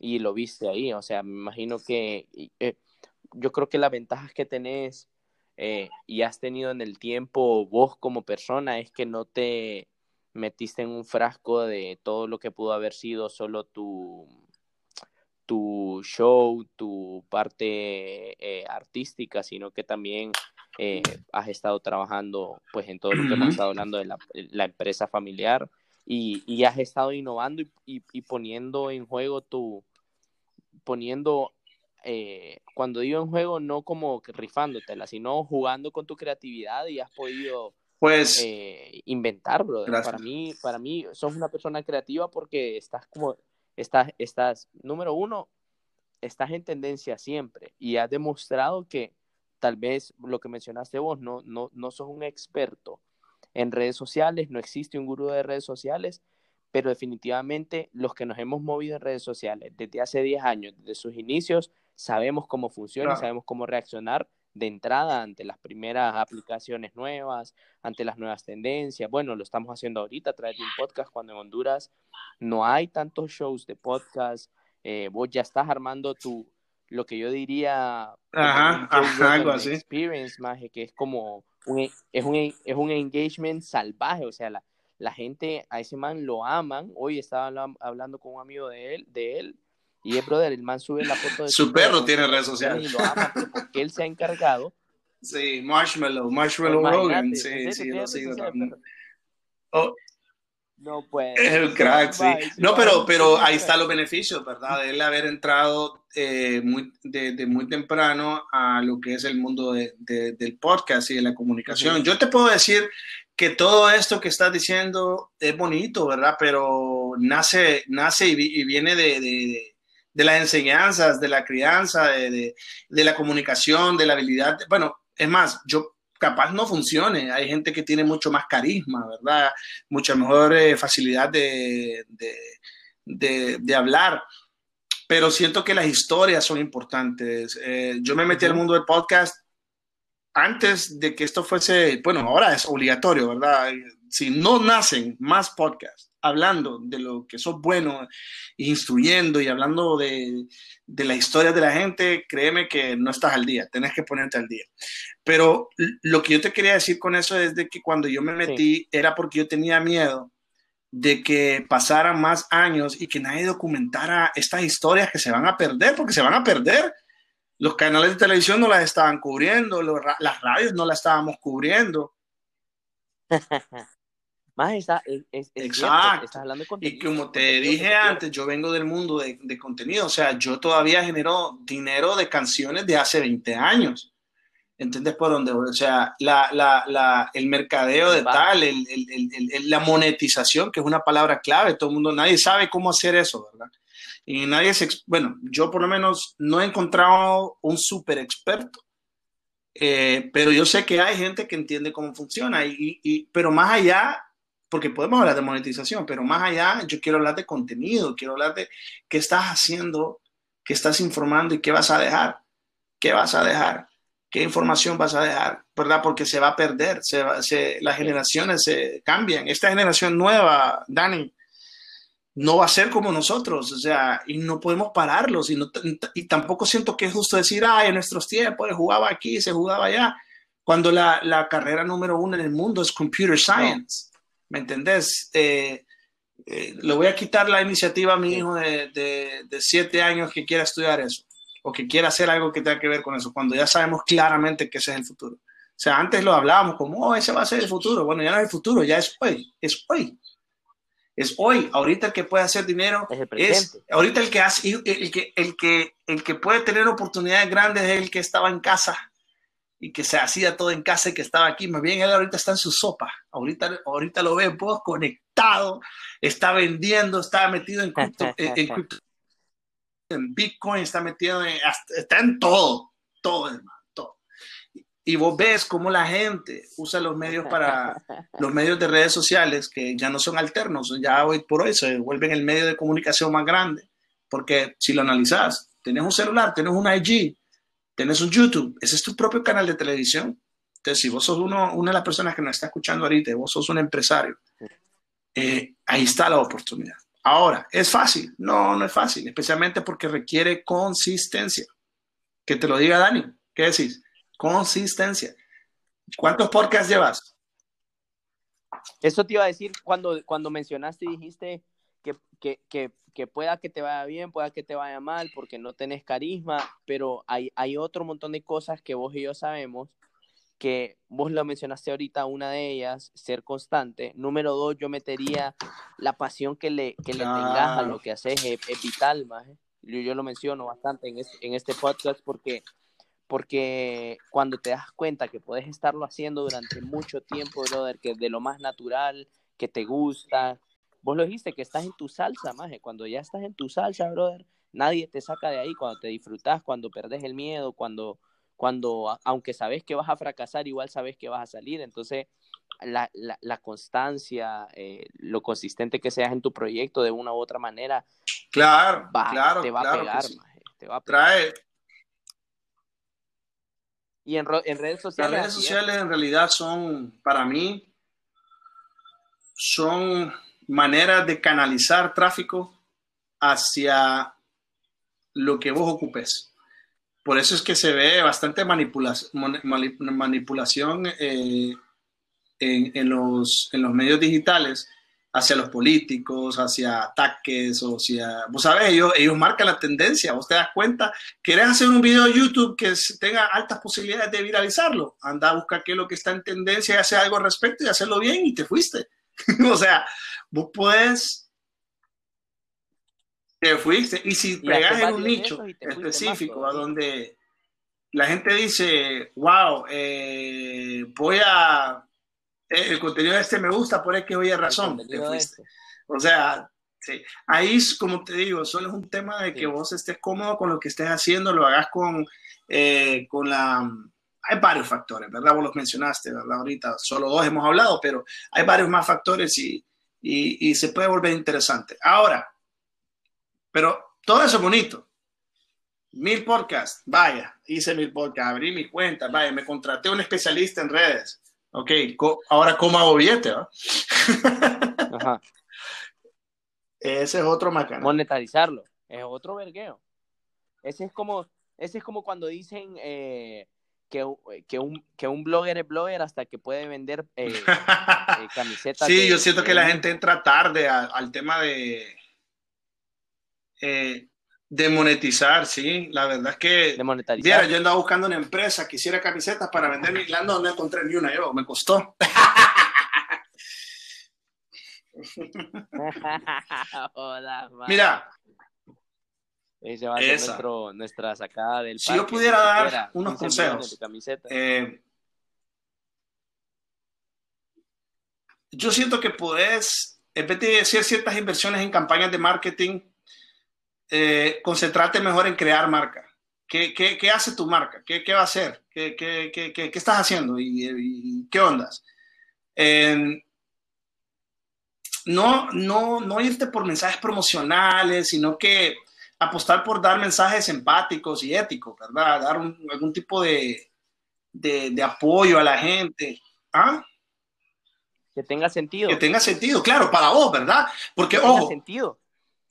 Y lo viste ahí, o sea, me imagino que eh, yo creo que las ventajas que tenés eh, y has tenido en el tiempo vos como persona es que no te metiste en un frasco de todo lo que pudo haber sido solo tu, tu show, tu parte eh, artística, sino que también eh, has estado trabajando pues en todo lo que hemos estado hablando de la, la empresa familiar y, y has estado innovando y, y- y poniendo en juego tu, poniendo, eh, cuando digo en juego, no como rifándotela, sino jugando con tu creatividad y has podido Pues, eh, inventar, brother. Gracias. Para mí, para mí, sos una persona creativa porque estás como, estás, estás, número uno, estás en tendencia siempre y has demostrado que tal vez lo que mencionaste vos, no, no, no sos un experto en redes sociales, no existe un gurú de redes sociales, pero definitivamente los que nos hemos movido en redes sociales desde hace 10 años, desde sus inicios, sabemos cómo funciona, y sabemos cómo reaccionar de entrada ante las primeras aplicaciones nuevas, ante las nuevas tendencias. Bueno, lo estamos haciendo ahorita a través de un podcast cuando en Honduras no hay tantos shows de podcast. eh, vos ya estás armando tu, lo que yo diría, Ajá, ajá, algo así. experience, maje, que es como un, es un, es un engagement salvaje, o sea, la, la gente a ese man lo aman. Hoy estaba habla- hablando con un amigo de él, de él, y es brother, el man sube la foto de Su perro tiene redes sociales. y lo ama pero porque él se ha encargado. sí, Marshmallow, Marshmallow Imagínate, Rogan, sí, sí, lo sigo también. Oh, No puede. Es el crack, sí. No, pero, pero ahí están los beneficios, ¿verdad? De él haber entrado eh, muy, de, de muy temprano a lo que es el mundo de- de- del podcast y de la comunicación. Yo te puedo decir que todo esto que estás diciendo es bonito, ¿verdad? Pero nace, nace y, vi- y viene de, de- de las enseñanzas, de la crianza, de, de- la comunicación, de la habilidad. Bueno, es más, yo capaz no funcione. Hay gente que tiene mucho más carisma, ¿verdad? Mucha mejor eh, facilidad de, de, hablar. Pero siento que las historias son importantes. Eh, yo me metí al mundo del podcast antes de que esto fuese, bueno, ahora es obligatorio, ¿verdad? Si no nacen más podcasts hablando de lo que sos bueno, instruyendo y hablando de, de la historia de la gente, créeme que no estás al día, tenés que ponerte al día. Pero lo que yo te quería decir con eso es de que cuando yo me metí era porque yo tenía miedo de que pasaran más años y que nadie documentara estas historias que se van a perder, porque se van a perder. Los canales de televisión no las estaban cubriendo, los las radios no las estábamos cubriendo. Más está, es, es- Exacto. estás hablando de Y como te dije antes, yo vengo del mundo de, de contenido, o sea, yo todavía genero dinero de canciones de hace 20 años. ¿Entiendes por dónde? O sea, la, la, la, el mercadeo de Va. tal, el, el, el, el, la monetización, que es una palabra clave, todo el mundo, nadie sabe cómo hacer eso, ¿verdad? Y nadie se, bueno, yo por lo menos no he encontrado un súper experto, eh, pero yo sé que hay gente que entiende cómo funciona, y, y, pero más allá, porque podemos hablar de monetización, pero más allá yo quiero hablar de contenido, quiero hablar de qué estás haciendo, qué estás informando y qué vas a dejar, qué vas a dejar, qué información vas a dejar, ¿verdad? Porque se va a perder, se va, se, las generaciones se cambian. Esta generación nueva, Dani, no va a ser como nosotros, o sea, y no podemos pararlos, y, no, y tampoco siento que es justo decir, ay, en nuestros tiempos jugaba aquí, se jugaba allá, cuando la, la carrera número uno en el mundo es computer science. No. ¿Me entendés? Eh, eh, le voy a quitar la iniciativa a mi hijo de, de, de, siete años que quiera estudiar eso o que quiera hacer algo que tenga que ver con eso, cuando ya sabemos claramente que ese es el futuro. O sea, antes lo hablábamos como, oh, ese va a ser el futuro. Bueno, ya no es el futuro, ya es hoy, es hoy. Es hoy. Ahorita el que puede hacer dinero es, el es ahorita el que hace, el que, el que, el que puede tener oportunidades grandes es el que estaba en casa y que se hacía todo en casa y que estaba aquí. Más bien él ahorita está en su sopa. Ahorita, ahorita lo ves vos conectado, está vendiendo, está metido en, cripto, en, en, cripto, en Bitcoin, está metido en, está en todo, todo, hermano. Y vos ves cómo la gente usa los medios para los medios de redes sociales que ya no son alternos, ya hoy por hoy se vuelven el medio de comunicación más grande, porque si lo analizas, tenés un celular, tenés un IG, tenés un YouTube, ese es tu propio canal de televisión. Entonces, si vos sos uno, una de las personas que nos está escuchando ahorita, vos sos un empresario, eh, ahí está la oportunidad. Ahora, ¿es fácil? No, no es fácil, especialmente porque requiere consistencia. Que te lo diga Dani, ¿qué decís? Consistencia. ¿Cuántos podcasts llevas? Eso te iba a decir cuando, cuando mencionaste y dijiste que, que, que, que, pueda que te vaya bien, pueda que te vaya mal, porque no tenés carisma, pero hay, hay otro montón de cosas que vos y yo sabemos que vos lo mencionaste ahorita, una de ellas, ser constante. Número dos, yo metería la pasión que le, que le tengas a lo que haces, es, es vital, más. Yo, yo, lo menciono bastante en este, en este podcast porque, porque cuando te das cuenta que puedes estarlo haciendo durante mucho tiempo, brother, que de lo más natural, que te gusta, vos lo dijiste, que estás en tu salsa, más. Cuando ya estás en tu salsa, brother, nadie te saca de ahí, cuando te disfrutas, cuando perdes el miedo, cuando cuando aunque sabes que vas a fracasar, igual sabes que vas a salir. Entonces, la, la, la constancia, eh, lo consistente que seas en tu proyecto de una u otra manera, claro, va, claro, te va claro a pegar, maje, te va a pegar. Trae, Y en, redes las sociales. redes así es. sociales en realidad son, para mí, son maneras de canalizar tráfico hacia lo que vos ocupes. Por eso es que se ve bastante manipulación, manipulación eh, en, en los, en los medios digitales hacia los políticos, hacia ataques, o hacia, vos sabés, ellos, ellos marcan la tendencia, vos te das cuenta, querés hacer un video de YouTube que tenga altas posibilidades de viralizarlo, anda a buscar qué es lo que está en tendencia y hacer algo al respecto y hacerlo bien y te fuiste. o sea, vos podés, te fuiste, y si pegas en un nicho más específico a donde la gente dice, wow, eh, voy a, el contenido de este me gusta por X o Y El razón, te fuiste. esto. O sea, sí. ahí, como te digo, solo es un tema de que Sí. vos estés cómodo con lo que estés haciendo, lo hagas con, eh, con la... Hay varios factores, ¿verdad? Vos los mencionaste, ¿verdad? Ahorita solo dos hemos hablado, pero hay varios más factores y, y, y se puede volver interesante. Ahora, pero todo eso es bonito. Mil podcasts, vaya, hice mil podcasts, abrí mi cuenta, vaya, me contraté a un especialista en redes. Ok, ahora cómo hago billete. Ajá. Ese es otro macana. Monetarizarlo. Es otro vergueo. Ese es como, ese es como cuando dicen eh, que, un, que un blogger es blogger hasta que puede vender eh, eh, camisetas. Sí, de- yo siento que la gente entra tarde a- al tema de, de monetizar, sí. La verdad es que, de monetarizar. viera, yo andaba buscando una empresa que hiciera camisetas para vender mi no, no encontré ni una yo, me costó. Man. Mira, Ese va a ser esa. nuestro, nuestra sacada del Si yo pudiera dar unos 15 millones consejos, eh, yo siento que puedes, en vez de hacer ciertas inversiones en campañas de marketing, eh, concentrarte mejor en crear marca. ¿Qué, qué, qué hace tu marca? ¿Qué, qué va a hacer? ¿Qué, qué, qué, qué, qué estás haciendo? ¿Y, y qué ondas? Eh, no, no, no irte por mensajes promocionales, sino que apostar por dar mensajes empáticos y éticos, ¿verdad? Dar un- algún tipo de, de, de apoyo a la gente. ¿Ah? Que tenga sentido. Que tenga sentido, claro, para vos, ¿verdad? Porque, que tenga ojo, sentido.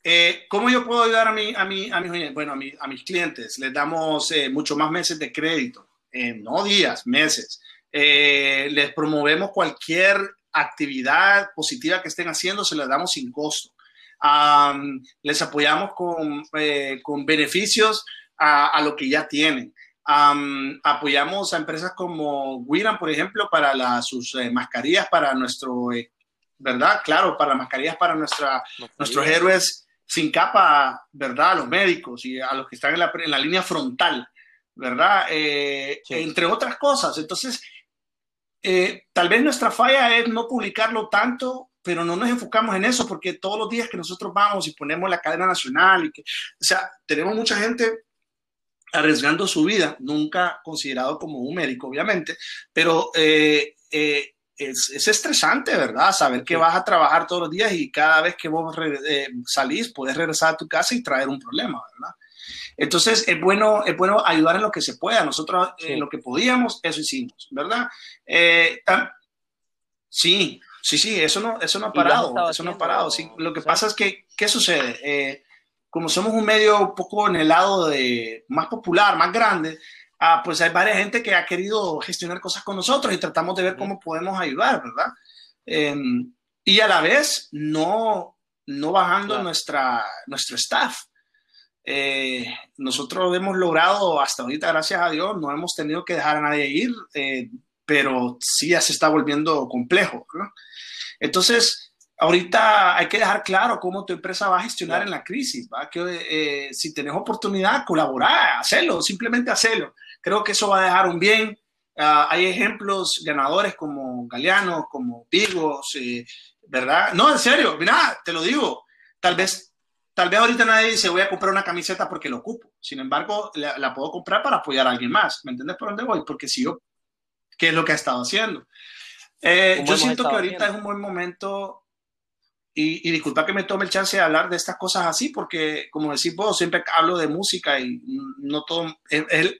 Eh, ¿cómo yo puedo ayudar a, mi, a, mi, a, mis, bueno, a, mi- a mis clientes? Les damos eh, mucho más meses de crédito, eh, no días, meses. Eh, les promovemos cualquier actividad positiva que estén haciendo, se las damos sin costo. Les apoyamos con, con beneficios a, lo que ya tienen. Am, apoyamos a empresas como Wiran, por ejemplo, para la- sus mascarillas para nuestro, ¿verdad? Claro, para mascarillas para nuestra, nuestros héroes sin capa, ¿verdad? A los médicos y a los que están en la, en la línea frontal, ¿verdad? Eh, Sí. Entre otras cosas. Entonces, eh, tal vez nuestra falla es no publicarlo tanto, pero no nos enfocamos en eso porque todos los días que nosotros vamos y ponemos la cadena nacional y que, o sea, tenemos mucha gente arriesgando su vida, nunca considerado como un médico, obviamente, pero eh, eh, es, es, estresante, ¿verdad? Saber que vas a trabajar todos los días y cada vez que vos eh, salís, puedes regresar a tu casa y traer un problema, ¿verdad? Entonces, es bueno, es bueno ayudar en lo que se pueda. Nosotros, sí. en lo que podíamos, eso hicimos, ¿verdad? Eh, sí, sí, sí, eso no, eso no ha parado, eso no ha parado. Sí, lo que pasa es que, ¿qué sucede? Eh, como somos un medio un poco en el lado de más popular, más grande, ah, pues hay varias gente que ha querido gestionar cosas con nosotros y tratamos de ver cómo podemos ayudar, ¿verdad? Eh, y a la vez no, no bajando claro. nuestra, nuestro staff. Eh, nosotros hemos logrado hasta ahorita, gracias a Dios, no hemos tenido que dejar a nadie ir, eh, pero sí ya se está volviendo complejo. ¿no? Entonces, ahorita hay que dejar claro cómo tu empresa va a gestionar en la crisis, ¿va? que eh, si tenés oportunidad, colaborar, hacerlo, simplemente hacerlo. Creo que eso va a dejar un bien. Uh, hay ejemplos ganadores como Galeano, como Vigos, eh, ¿verdad? No, en serio, mira, te lo digo, tal vez Tal vez ahorita nadie dice voy a comprar una camiseta porque lo ocupo. Sin embargo, la, la, puedo comprar para apoyar a alguien más. ¿Me entiendes por dónde voy? Porque si yo, ¿qué es lo que ha estado haciendo? Eh, yo siento que ahorita haciendo? es un buen momento y, y, disculpa que me tome el chance de hablar de estas cosas así, porque como decís vos, siempre hablo de música y no todo... Es, es...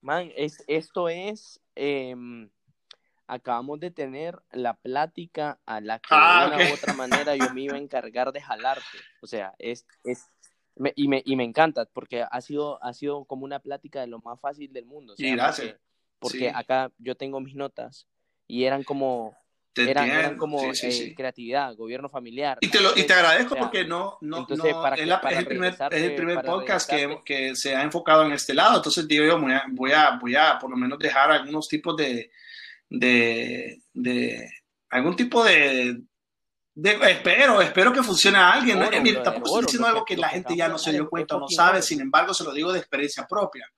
Man, es, esto es... Eh acabamos de tener la plática a la que ah, de una okay. u otra manera yo me iba a encargar de jalarte. O sea, es, es me, y, me, y me encanta porque ha sido, ha sido como una plática de lo más fácil del mundo. O sea, y gracias. Porque, porque sí. acá yo tengo mis notas y eran como eran, eran, como sí, sí, sí. Eh, creatividad, gobierno familiar. Y te, lo, y te agradezco o sea, porque no, no, entonces, no para es, la, es, el primer, es, el primer, podcast que, que, se ha enfocado en este lado. Entonces digo yo, voy a, voy a, voy a por lo menos dejar algunos tipos de, de, de algún tipo de, de, espero, espero que funcione a alguien. Oro, ¿no? Mira, tampoco estoy diciendo algo que la gente ya no se dio cuenta o no sabe, sin embargo, se lo digo de experiencia propia.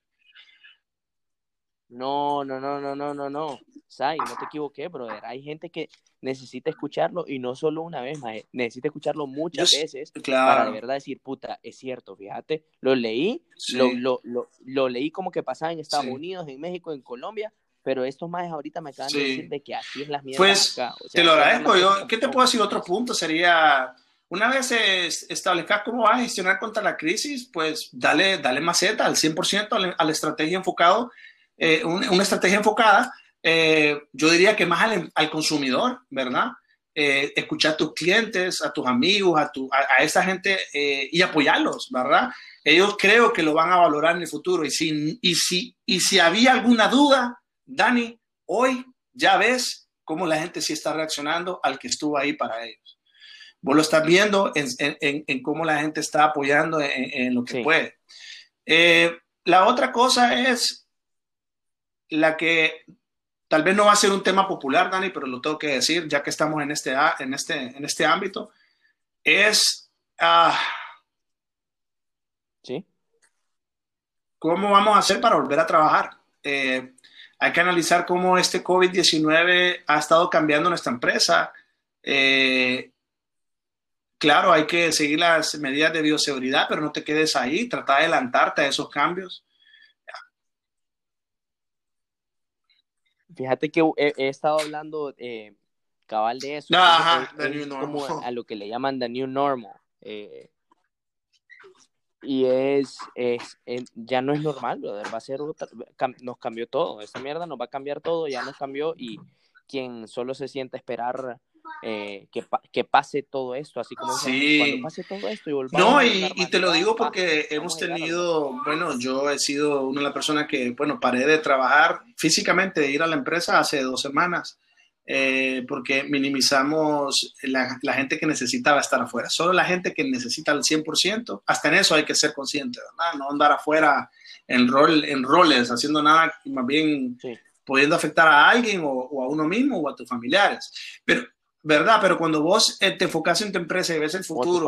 No, no, no, no, no, no, no. Sai, no te equivoqué, brother. Hay gente que necesita escucharlo y no solo una vez, más, necesita escucharlo muchas Yo, veces claro. para de verdad decir, puta, es cierto, fíjate. Lo leí, sí. lo, lo, lo, lo, leí como que pasaba en Estados sí. Unidos, en México, en Colombia, pero estos más ahorita me acaban sí. de decir de que así es las mierdas pues, acá. O sea, te lo agradezco. Yo, ¿Qué te puedo decir? Otro punto sería, una vez establezcas cómo vas a gestionar contra la crisis, pues dale, dale maceta al 100% a la, a la estrategia enfocado, eh, una, una, estrategia enfocada, eh, yo diría que más al, al consumidor, ¿verdad? Eh, escuchar a tus clientes, a tus amigos, a, tu, a, a esa gente eh, y apoyarlos, ¿verdad? Ellos creo que lo van a valorar en el futuro y si, y si, y si había alguna duda, Dani, hoy ya ves cómo la gente sí está reaccionando al que estuvo ahí para ellos. Vos lo estás viendo en, en, en cómo la gente está apoyando en, en lo que sí. puede. Eh, la otra cosa es la que tal vez no va a ser un tema popular, Dani, pero lo tengo que decir, ya que estamos en este, en este, en este ámbito, es... Uh, ¿Sí? ¿Cómo vamos a hacer para volver a trabajar? Eh, hay que analizar cómo este COVID-19 ha estado cambiando nuestra empresa. Eh, claro, hay que seguir las medidas de bioseguridad, pero no te quedes ahí, trata de adelantarte a esos cambios. Fíjate que he, he estado hablando eh, cabal de eso. Ajá, es, es como a lo que le llaman the new normal. Eh, y es, es, ya no es normal, brother. va a ser otra, nos cambió todo, esta mierda nos va a cambiar todo, ya nos cambió y quien solo se siente esperar eh, que, que, pase todo esto, así como sí. cuando pase todo esto y volvamos No, y, y, te lo digo porque hemos tenido, bueno, yo he sido una de las personas que, bueno, paré de trabajar físicamente, de ir a la empresa hace dos semanas eh, porque minimizamos la, la, gente que necesitaba estar afuera. Solo la gente que necesita el 100%, hasta en eso hay que ser consciente, ¿verdad? No andar afuera en, rol, en roles, haciendo nada, más bien sí. pudiendo afectar a alguien o, o, a uno mismo o a tus familiares. Pero, ¿verdad? Pero cuando vos eh, te enfocas en tu empresa y ves el futuro,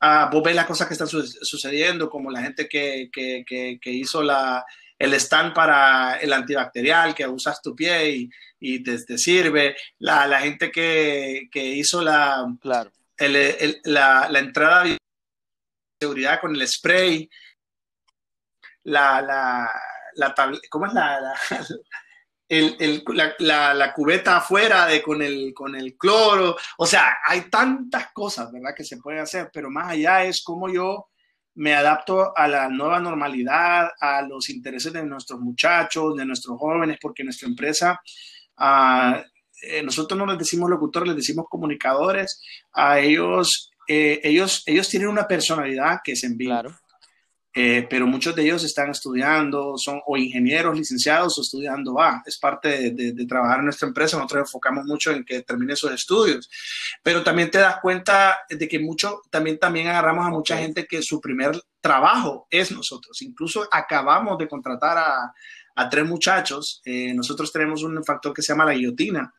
uh, vos ves las cosas que están su sucediendo, como la gente que, que, que, que hizo la el stand para el antibacterial que usas tu pie y, y te, te, sirve, la, la gente que, que, hizo la, claro. el, el, la, la, entrada seguridad con el spray, la, la, la tabl- ¿cómo es la, el- el- la- la- cubeta afuera de, con, el, con el cloro? O sea, hay tantas cosas, ¿verdad?, que se pueden hacer, pero más allá es cómo yo me adapto a la nueva normalidad, a los intereses de nuestros muchachos, de nuestros jóvenes, porque nuestra empresa, eh, nosotros no les decimos locutores, les decimos comunicadores, a ellos, eh, ellos, ellos tienen una personalidad que es en vivo. Claro. Eh, pero muchos de ellos están estudiando, son o ingenieros licenciados o estudiando va. Es parte de, de- de trabajar en nuestra empresa. Nosotros enfocamos mucho en que termine sus estudios, pero también te das cuenta de que mucho, también, también agarramos a mucha gente que su primer trabajo es nosotros. Incluso acabamos de contratar a, a tres muchachos. Eh, nosotros tenemos un factor que se llama la guillotina.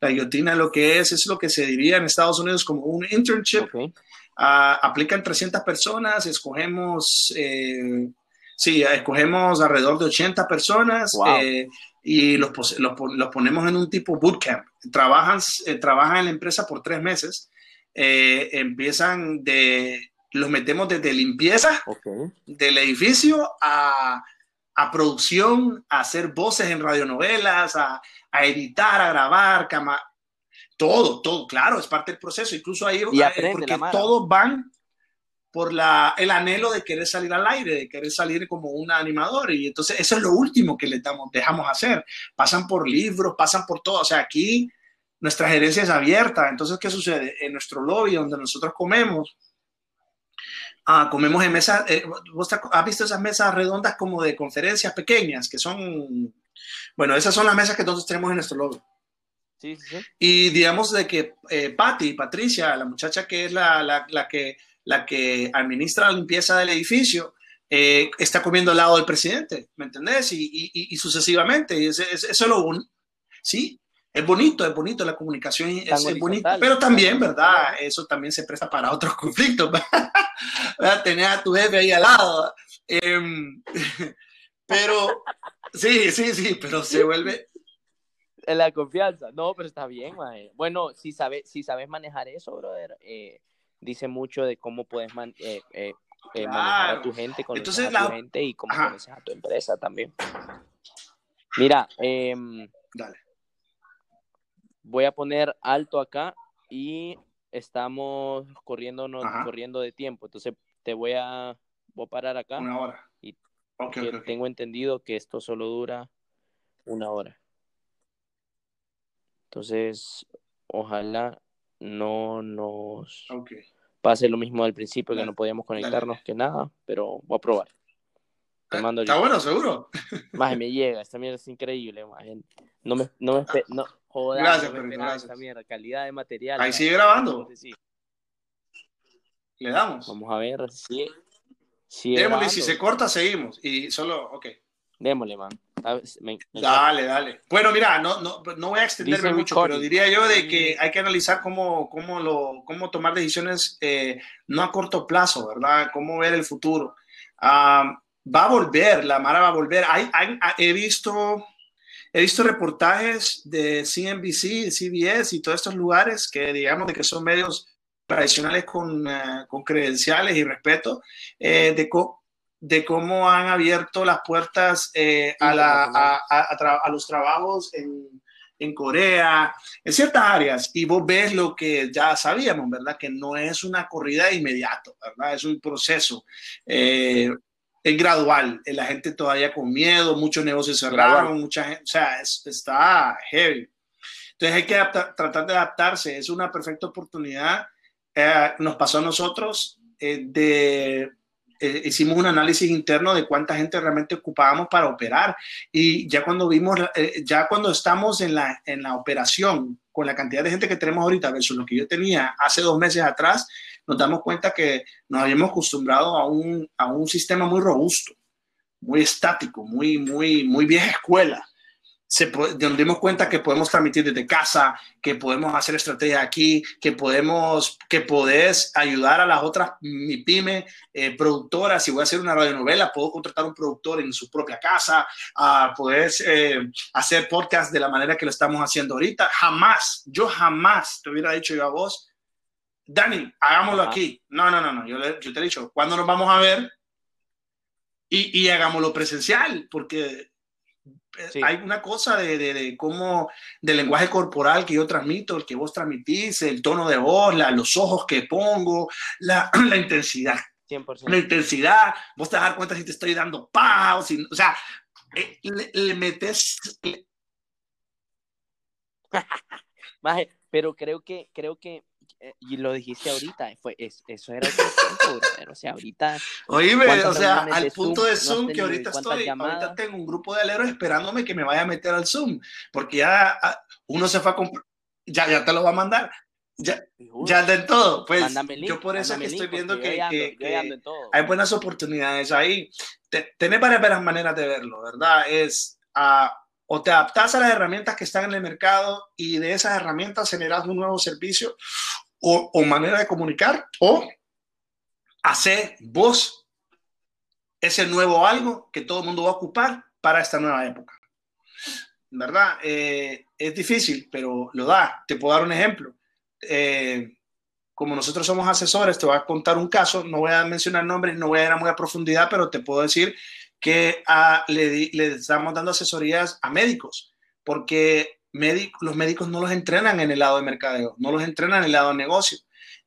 La guillotina lo que es, es lo que se diría en Estados Unidos como un internship Ok. Ah, aplican 300 personas, escogemos, eh, sí, escogemos alrededor de 80 personas Wow. eh, y los, los, pon- los ponemos en un tipo bootcamp. Trabajan, eh, trabajan en la empresa por tres meses, empiezan de, los metemos desde limpieza del edificio a, a producción, a hacer voces en radionovelas, a, a editar, a grabar, cama- todo, todo, claro, es parte del proceso. Incluso ahí, Y eh, aprende porque la todos van por la, el anhelo de querer salir al aire, de querer salir como un animador. Y entonces eso es lo último que les damos, dejamos hacer. Pasan por libros, pasan por todo. O sea, aquí nuestra gerencia es abierta. Entonces, ¿qué sucede? En nuestro lobby, donde nosotros comemos, Ah, comemos en mesas, eh, ¿vos te ac- has visto esas mesas redondas como de conferencias pequeñas que son, bueno, esas son las mesas que nosotros tenemos en nuestro lobby. Sí, sí, sí. Y digamos de que eh, Patty, Patricia, la muchacha que es la, la, la que, la que administra la limpieza del edificio, eh, está comiendo al lado del presidente, ¿me entendés? Y, y, y- y sucesivamente, y eso es lo un, sí, es bonito, es bonito, la comunicación es, es pero también, ¿verdad? Eso también se presta para otros conflictos, ¿verdad? Tener a tu jefe ahí al lado. Em, pero, sí, sí, sí, pero se vuelve, En la confianza. No, pero está bien, mae. Bueno, si sabes, si sabes manejar eso, brother, eh, dice mucho de cómo puedes man- eh, eh, manejar a tu gente, a la- tu gente y cómo conoces a tu empresa también. Mira, em, dale. voy a poner alto acá y estamos corriendo, Ajá. corriendo de tiempo. Entonces te voy a, voy a parar acá. Una hora. Y- tengo entendido que esto solo dura una hora. Entonces, ojalá no nos pase lo mismo al principio, que no podíamos conectarnos dale. que nada, pero voy a probar. Te Eh, mando Está bueno, seguro. Maje, me llega, esta mierda es increíble, maje. No me, no me, espe- no, joder, Gracias, no me gracias. esta mierda, calidad de material. Ahí maje. sigue grabando. Sí, Le damos. vamos a ver, Démosle, si grabando. se corta, seguimos. Y solo, ok. Démosle, man. Me- me- Dale, dale. Bueno, mira, no, no, no voy a extenderme Dice mucho, pero diría yo de que hay que analizar cómo, cómo, lo, cómo tomar decisiones eh, no a corto plazo, ¿verdad? Cómo ver el futuro. Ah, va a volver, la Mara va a volver. Hay, hay- he visto... He visto reportajes de CNBC, CBS y todos estos lugares que digamos de que son medios tradicionales con, eh, con credenciales y respeto, eh, de, co- de cómo han abierto las puertas eh, a, la- a, a- a los trabajos en, en Corea, en ciertas áreas, y vos ves lo que ya sabíamos, ¿verdad? Que no es una corrida de inmediato, ¿verdad? Es un proceso. eh, es gradual, eh, la gente todavía con miedo, muchos negocios cerraron, mucha gente, o sea, es- está heavy. Entonces hay que adapta- tratar de adaptarse, es una perfecta oportunidad. Eh, nos pasó a nosotros eh, de, eh, hicimos un análisis interno de cuánta gente realmente ocupábamos para operar y ya cuando vimos, eh, ya cuando estamos en la, en la operación con la cantidad de gente que tenemos ahorita versus lo que yo tenía hace dos meses atrás, nos damos cuenta que nos habíamos acostumbrado a un, a un sistema muy robusto, muy estático, muy, muy, muy vieja escuela. Se, nos dimos cuenta que podemos transmitir desde casa, que podemos hacer estrategias aquí, que podemos, que podés ayudar a las otras, pyme, eh, productoras. Si voy a hacer una radionovela, puedo contratar un productor en su propia casa, a poder eh, hacer podcast de la manera que lo estamos haciendo ahorita. Jamás, yo jamás te hubiera dicho yo a vos Dani, hagámoslo Ajá. aquí. No, no, no, no. Yo, yo te he dicho, ¿cuándo nos vamos a ver? Y, y hagámoslo presencial, porque Sí. hay una cosa de, de, de cómo, del lenguaje corporal que yo transmito, el que vos transmitís, el tono de voz, la- los ojos que pongo, la, la intensidad. 100%. La intensidad, vos te vas a dar cuenta si te estoy dando pa o si, o sea, eh, le, le metes, Maje, pero creo que, creo que, eh, y lo dijiste ahorita, fue, es- eso era tiempo, brother, O sea, ahorita, Oíme, ¿Cuántas o sea, al de punto Zoom de no has Zoom que tenido? ahorita ¿Cuántas estoy, llamadas? ahorita tengo un grupo de aleros esperándome que me vaya a meter al Zoom, porque ya ah, uno se fue a comprar, ya, ya te lo va a mandar, ya, ya anda en todo, pues link, yo por eso que estoy link, viendo que, ando- que- que hay buenas oportunidades ahí. Te- Tenés varias, varias maneras de verlo, ¿verdad? Es ah, o te adaptas a las herramientas que están en el mercado y de esas herramientas generas un nuevo servicio o, manera de comunicar o hacer vos ese nuevo algo que todo el mundo va a ocupar para esta nueva época. ¿Verdad? Eh, es difícil, pero lo da. Te puedo dar un ejemplo. Eh, como nosotros somos asesores, te voy a contar un caso, no voy a mencionar nombres, no voy a ir a muy a profundidad, pero te puedo decir que ah, le, le estamos dando asesorías a médicos, porque médic- los médicos no los entrenan en el lado de mercadeo, no los entrenan en el lado de negocio.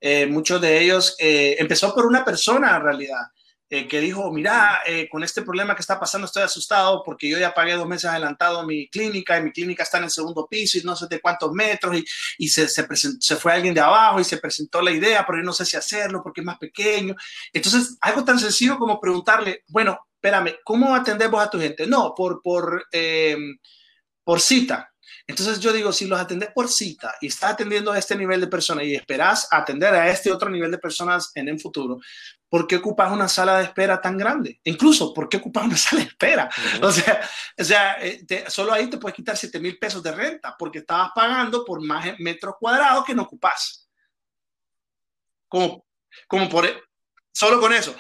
Eh, muchos de ellos, eh, empezó por una persona en realidad, eh, que dijo, mira, eh, con este problema que está pasando estoy asustado porque yo ya pagué dos meses adelantado mi clínica y mi clínica está en el segundo piso y no sé de cuántos metros y, y se, se, present- se fue alguien de abajo y se presentó la idea, pero yo no sé si hacerlo porque es más pequeño. Entonces, algo tan sencillo como preguntarle, bueno, espérame, ¿cómo atendemos a tu gente? No, por, por, eh, por cita. Entonces yo digo, si los atendés por cita y estás atendiendo a este nivel de personas y esperás atender a este otro nivel de personas en el futuro, ¿por qué ocupas una sala de espera tan grande? Incluso, ¿por qué ocupas una sala de espera? O sea, o sea eh, te- solo ahí te puedes quitar 7 mil pesos de renta porque estabas pagando por más metros cuadrados que no ocupas. Como, como por, e, solo con eso.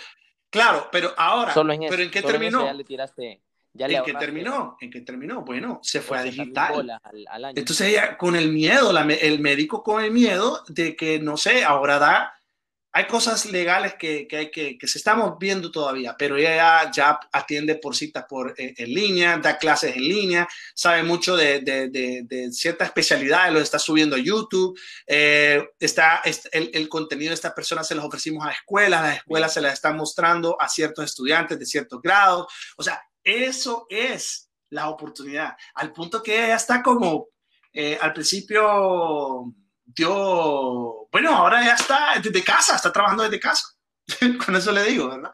Claro, pero ahora, Solo en eso, ¿pero en qué solo terminó? eso ya le tiraste, ya le ¿En qué terminó? ¿En qué terminó? Bueno, se fue a 80.000 digital. al. Entonces ella con el miedo, la el médico con el miedo de que, no sé, ahora da, hay cosas legales que, que hay que, que se estamos viendo todavía, pero ella ya, atiende por citas por, eh, en línea, da clases en línea, sabe mucho de, de, de, de ciertas especialidades, lo está subiendo a YouTube, eh, está, es- el, el contenido de estas personas se los ofrecimos a escuelas, las escuelas se las están mostrando a ciertos estudiantes de ciertos grados, o sea, eso es la oportunidad, al punto que ella está como, eh, al principio dio, bueno, ahora ya está desde casa, está trabajando desde casa. Con eso le digo, ¿verdad?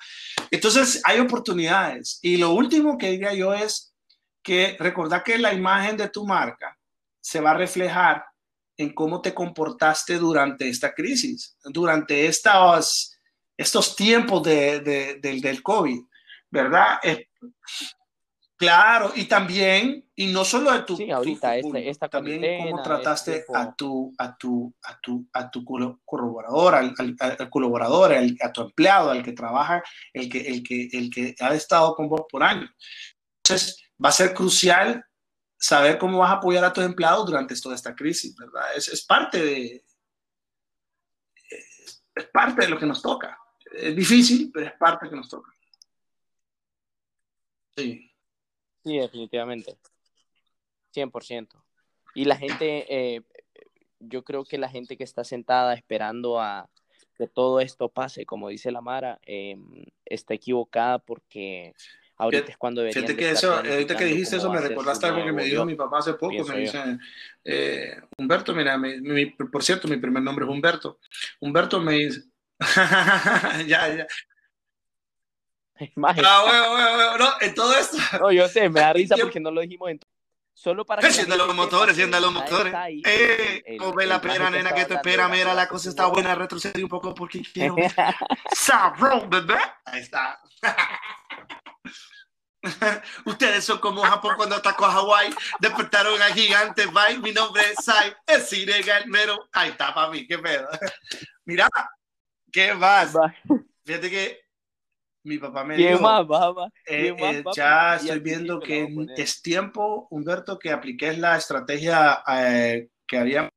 Entonces hay oportunidades. Y lo último que diría yo es que recordar que la imagen de tu marca se va a reflejar en cómo te comportaste durante esta crisis, durante estos, estos tiempos de, de- del, del COVID, ¿verdad? Claro, y también, y no solo de tu, Sí, ahorita tu este- esta también cómo trataste este a tu, a tu, a tu, a tu colaborador, al, al- al colaborador, al- a tu empleado, al que trabaja, el que, el que, el que ha estado con vos por años. Entonces, va a ser crucial saber cómo vas a apoyar a tus empleados durante toda esta crisis, ¿verdad? Es, es parte de, es, es parte de lo que nos toca. Es difícil, pero es parte que nos toca. Sí. Sí, definitivamente. 100%. Y la gente, eh, yo creo que la gente que está sentada esperando a que todo esto pase, como dice la Mara, eh, está equivocada porque ahorita Fíjate- es cuando Fíjate de que eso, ahorita que dijiste eso, me recordaste algo que me dijo yo. mi papá hace poco. Me dice, eh, Humberto, mira, mi- mi- por cierto, mi primer nombre es Humberto. Humberto me dice, ya, ya. Maje, Ah, bueno, bueno, bueno, no, en todo esto. no, yo sé, me da risa porque no lo dijimos en Solo para que los motores, encienda los motores. ahí, Eh, el- el- come la el pera, nena, que te espera. Mira, la cosa está buena. Retrocedí un poco porque quiero. Sabrón, bebé. Ahí está. Ustedes son como Japón cuando atacó a Hawái. Despertaron a gigante. Bye. Mi nombre es Sai. Es pero ahí está, papi. Qué pedo. Mira, ¿qué más? Va. Fíjate que mi papá me ¿Quién dijo, más, eh, ¿Quién más, eh, ya estoy viendo que es tiempo, Humberto, que apliques la estrategia eh, que haríamos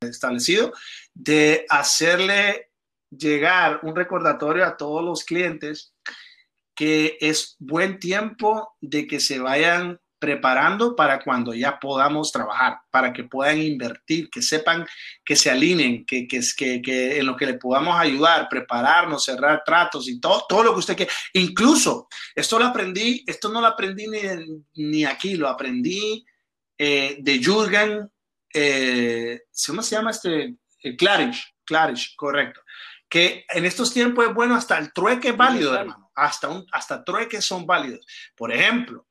establecido, de hacerle llegar un recordatorio a todos los clientes que es buen tiempo de que se vayan preparando para cuando ya podamos trabajar, para que puedan invertir, que sepan, que se alineen, que, que, que, que en lo que le podamos ayudar, prepararnos, cerrar tratos y todo, todo lo que usted quiera. Incluso, esto lo aprendí, esto no lo aprendí ni, ni aquí, lo aprendí eh, de Jürgen, eh, ¿cómo se llama este? Eh, Clarish, Clarish, correcto. Que en estos tiempos es bueno hasta el trueque es válido, hermano. Hasta, un, hasta trueques son válidos. Por ejemplo,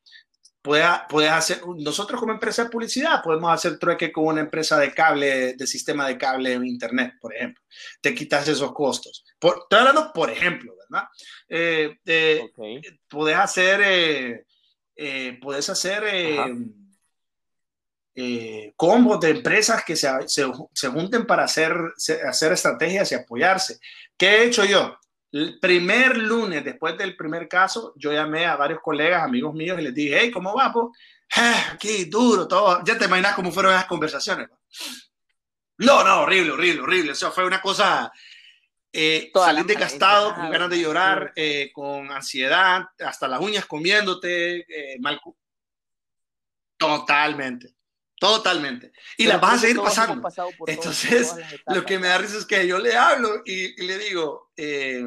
puedes, hacer, nosotros como empresa de publicidad podemos hacer trueque con una empresa de cable, de sistema de cable en internet, por ejemplo. Te quitas esos costos. Por, estoy hablando, por ejemplo, ¿verdad? Eh, eh, puedes hacer, eh, eh, puedes hacer eh, combos de empresas que se, se, se junten para hacer, hacer estrategias y apoyarse. ¿Qué he hecho yo? El primer lunes, después del primer caso, yo llamé a varios colegas, amigos míos, y les dije, hey, ¿cómo va? po? "Ah, Aquí, duro, todo. Ya te imaginas cómo fueron esas conversaciones. ¿no? No, no, horrible, horrible, horrible. Eso fue una cosa... Eh, la desgastado, con ganas de llorar, eh, con ansiedad, hasta las uñas comiéndote, eh, mal. Totalmente, totalmente. Y Pero las vas a seguir pasando. todo- Entonces, las Lo que me da risa es que yo le hablo y, y le digo, eh,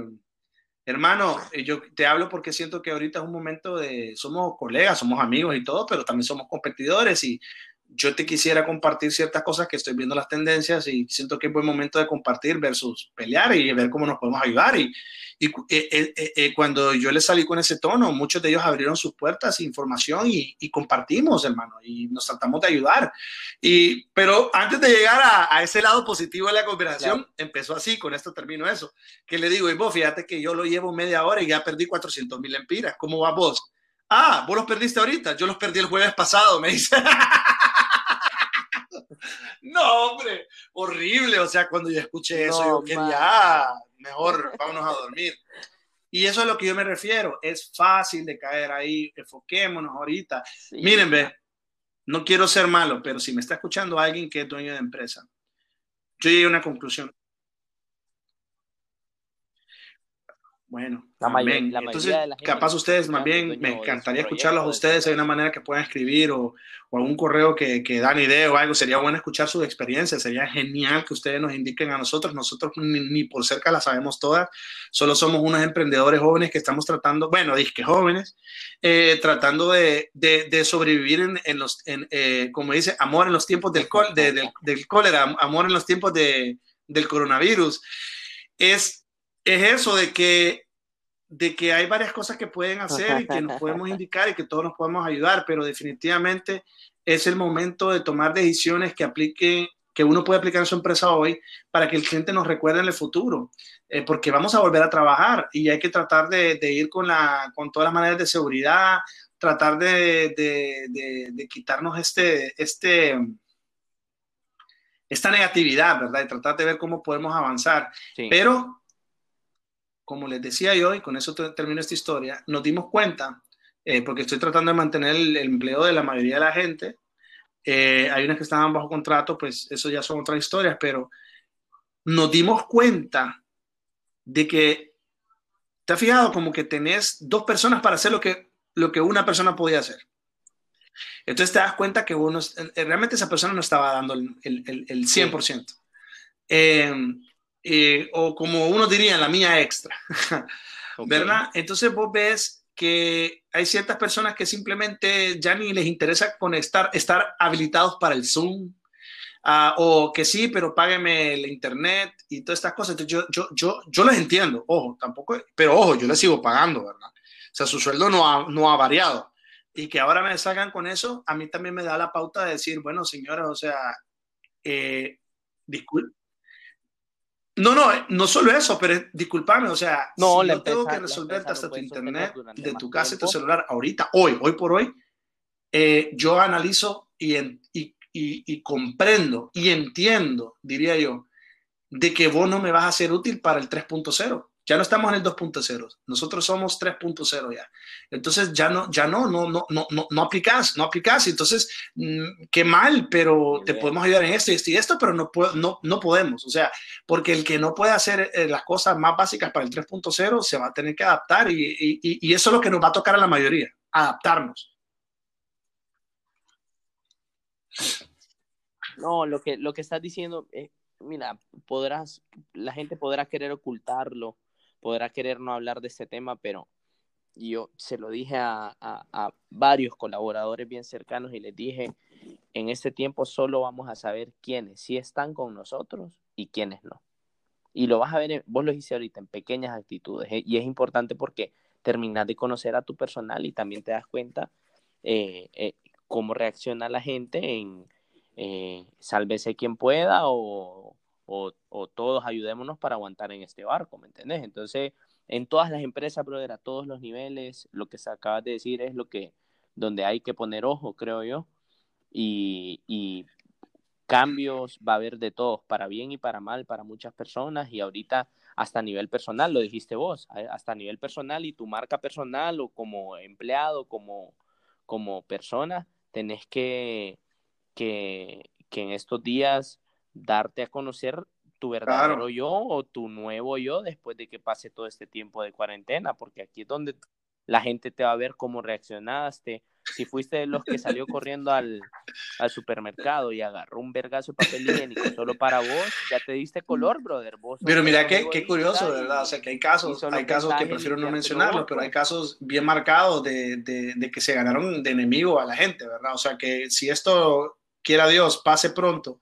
hermano, eh, yo te hablo porque siento que ahorita es un momento de, somos colegas, somos amigos y todo, pero también somos competidores y yo te quisiera compartir ciertas cosas que estoy viendo las tendencias y siento que es buen momento de compartir versus pelear y ver cómo nos podemos ayudar. Y, y eh, eh, eh, eh, cuando yo les salí con ese tono, muchos de ellos abrieron sus puertas, información y, y compartimos, hermano, y nos tratamos de ayudar. Y, pero antes de llegar a, a ese lado positivo de la conversación, empezó así, con esto termino eso, que le digo, y vos, fíjate que yo lo llevo media hora y ya perdí 400 mil empiras, ¿cómo vas vos? Ah, vos los perdiste ahorita, yo los perdí el jueves pasado, me dice. no, hombre, horrible, o sea, cuando yo escuché eso, No, yo quería, mejor, vámonos a dormir. Y eso es a lo que yo me refiero, es fácil de caer ahí, enfoquémonos ahorita. Sí. Miren, ve, no quiero ser malo, pero si me está escuchando alguien que es dueño de empresa, yo llegué a una conclusión. Bueno, La mayor- amén. la mayoría Entonces, de la gente capaz ustedes más bien, me encantaría escucharlos a ustedes. Hay una manera que puedan escribir o, o algún correo que, que dan idea o algo. Sería bueno escuchar sus experiencias. Sería genial que ustedes nos indiquen a nosotros. Nosotros ni, ni por cerca las sabemos todas. Solo somos unos emprendedores jóvenes que estamos tratando, bueno, disque jóvenes, eh, tratando de, de, de sobrevivir en, en los, en, eh, como dice, amor en los tiempos del, col, de, del, del cólera, amor en los tiempos de, del coronavirus. Es, es eso de que de que hay varias cosas que pueden hacer y que nos podemos indicar y que todos nos podemos ayudar, pero definitivamente es el momento de tomar decisiones que apliquen, que uno puede aplicar en su empresa hoy para que el cliente nos recuerde en el futuro, eh, porque vamos a volver a trabajar y hay que tratar de, de ir con, la, con todas las maneras de seguridad, tratar de, de, de, quitarnos este, este, esta negatividad, ¿verdad? Y tratar de ver cómo podemos avanzar. Sí. Pero como les decía yo, y con eso termino esta historia, nos dimos cuenta, eh, porque estoy tratando de mantener el, el, empleo de la mayoría de la gente, eh, hay unas que estaban bajo contrato, pues eso ya son otras historias, pero nos dimos cuenta de que, ¿te has fijado? Como que tenés dos personas para hacer lo que, lo que una persona podía hacer. Entonces te das cuenta que uno, realmente esa persona no estaba dando el, el, el 100%. Eh, eh, o como uno diría, la mía extra, okay. ¿verdad? Entonces vos ves que hay ciertas personas que simplemente ya ni les interesa con estar, habilitados para el Zoom, uh, o que sí, pero págueme el internet y todas estas cosas. Entonces yo, yo, yo, yo les entiendo, ojo, tampoco, pero ojo, yo les sigo pagando, ¿verdad? O sea, su sueldo no ha, no ha variado. Y que ahora me salgan con eso, a mí también me da la pauta de decir, bueno, señora, o sea, eh, disculpe. No, no, no solo eso, pero discúlpame, o sea, no, si yo tengo que resolverte hasta tu internet, de tu casa y tu celular, ahorita, hoy, hoy por hoy, eh, yo analizo y, en, y, y, y, comprendo y entiendo, diría yo, de que vos no me vas a ser útil para el 3.0. Ya no estamos en el 2.0, nosotros somos 3.0 ya. Entonces ya no, ya no, no, no, no, no, no aplicas, no aplicas. Entonces, mm, qué mal, pero te podemos ayudar en esto y esto y esto, pero no, no, no podemos. O sea, porque el que no puede hacer eh, las cosas más básicas para el 3.0 se va a tener que adaptar y, y, y eso es lo que nos va a tocar a la mayoría, adaptarnos. No, lo que, lo que estás diciendo, eh, mira, podrás, la gente podrá querer ocultarlo, podrá querer no hablar de este tema, pero yo se lo dije a, a, varios colaboradores bien cercanos y les dije, en este tiempo solo vamos a saber quiénes sí están con nosotros y quiénes no. Y lo vas a ver, vos lo dijiste ahorita, en pequeñas actitudes. Eh, y es importante porque terminas de conocer a tu personal y también te das cuenta eh, eh, cómo reacciona la gente en eh, sálvese quien pueda o, o, todos ayudémonos para aguantar en este barco, ¿me entendés? Entonces, en todas las empresas, brother, a todos los niveles, lo que se acaba de decir es lo que, donde hay que poner ojo, creo yo, y, y cambios va a haber de todos, para bien y para mal, para muchas personas, y ahorita hasta a nivel personal, lo dijiste vos, hasta a nivel personal y tu marca personal o como empleado, como, como persona, tenés que, que, que en estos días darte a conocer tu verdadero claro. yo o tu nuevo yo después de que pase todo este tiempo de cuarentena, porque aquí es donde la gente te va a ver cómo reaccionaste. Si fuiste de los que salió corriendo al, al supermercado y agarró un vergazo de papel higiénico solo para vos, ya te diste color, brother. Vos pero mira qué, qué curioso, ¿verdad? O sea, que hay casos, hay casos que prefiero no mencionarlos, pero hay casos bien marcados de, de, de, que se ganaron de enemigo a la gente, ¿verdad? O sea, que si esto, quiera Dios, pase pronto,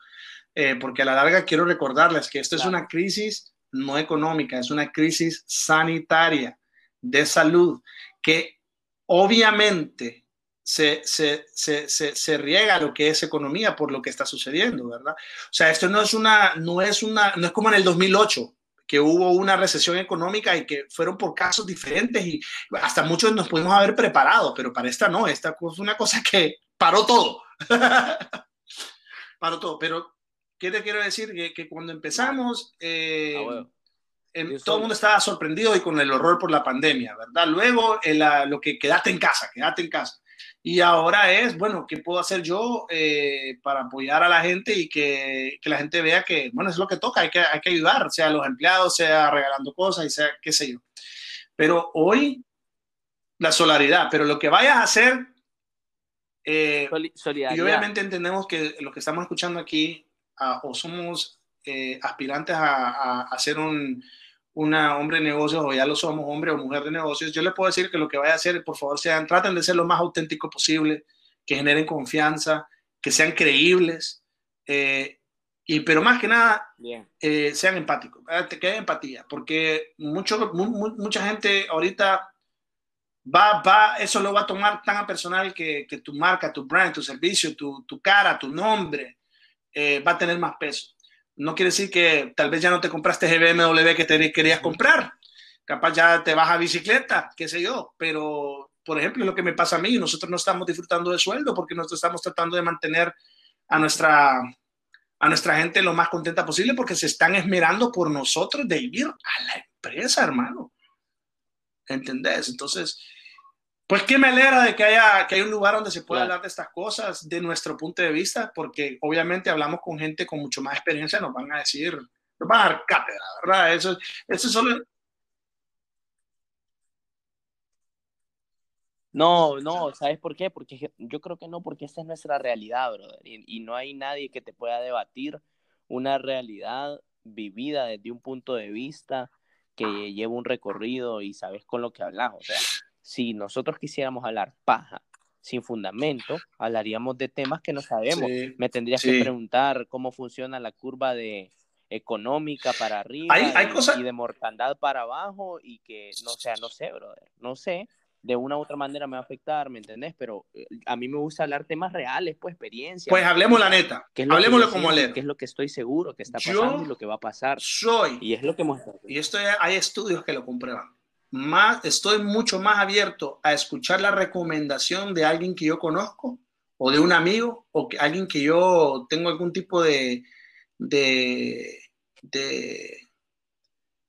eh, porque a la larga quiero recordarles que esto claro. es una crisis no económica, es una crisis sanitaria de salud que obviamente se, se, se, se, riega lo que es economía por lo que está sucediendo, ¿verdad? O sea, esto no es una, no es una, no es como en el 2008, que hubo una recesión económica y que fueron por casos diferentes y hasta muchos nos pudimos haber preparado, pero para esta no, esta fue una cosa que paró todo. paró todo, pero ¿qué te quiero decir? Que, que cuando empezamos, eh, ah, bueno todo el mundo estaba sorprendido y con el horror por la pandemia, ¿verdad? Luego, el, lo que quédate en casa, quédate en casa. Y ahora es, bueno, ¿qué puedo hacer yo eh, para apoyar a la gente y que, que, la gente vea que, bueno, es lo que toca, hay que, hay que ayudar, sea a los empleados, sea regalando cosas y sea qué sé yo. Pero hoy, la solidaridad, pero lo que vayas a hacer, eh, y obviamente entendemos que los que estamos escuchando aquí uh, o somos eh, aspirantes a, a, a hacer un, una hombre de negocios o ya lo somos, hombre o mujer de negocios, yo les puedo decir que lo que vaya a hacer, por favor, sean, traten de ser lo más auténtico posible, que generen confianza, que sean creíbles, eh, y, pero más que nada, eh, sean empáticos, que haya empatía, porque mucho, mu, mucha gente ahorita va, va, eso lo va a tomar tan a personal que, que tu marca, tu brand, tu servicio, tu, tu cara, tu nombre, eh, va a tener más peso no quiere decir que tal vez ya no te compraste el BMW que te querías comprar. Capaz ya te vas a bicicleta, qué sé yo. Pero, por ejemplo, lo que me pasa a mí, nosotros no estamos disfrutando de sueldo porque nosotros estamos tratando de mantener a nuestra, a nuestra gente lo más contenta posible porque se están esmerando por nosotros de vivir a la empresa, hermano. ¿Entendés? Entonces, pues que me alegra de que haya, que hay un lugar donde se pueda claro. hablar de estas cosas de nuestro punto de vista, porque obviamente hablamos con gente con mucho más experiencia, nos van a decir, nos van a dar cátedra, ¿verdad? Eso, eso solo... No, no, ¿sabes por qué? Porque yo creo que no, porque esta es nuestra realidad, brother, y, y no hay nadie que te pueda debatir una realidad vivida desde un punto de vista que lleva un recorrido y sabes con lo que hablas, o sea, si nosotros quisiéramos hablar paja sin fundamento, hablaríamos de temas que no sabemos. Sí, Me tendrías sí. que preguntar cómo funciona la curva de económica para arriba hay, hay y, cosas... y, de mortandad para abajo y que, no sea, no sé, brother, no sé, de una u otra manera me va a afectar, ¿me entendés? Pero eh, a mí me gusta hablar temas reales, pues experiencias. Pues hablemos la neta, hablemoslo como leer. Que es lo que estoy seguro que está pasando Yo y lo que va a pasar. Soy. Y es lo que hemos Y esto hay estudios que lo comprueban más, estoy mucho más abierto a escuchar la recomendación de alguien que yo conozco o de un amigo o que alguien que yo tengo algún tipo de, de, de,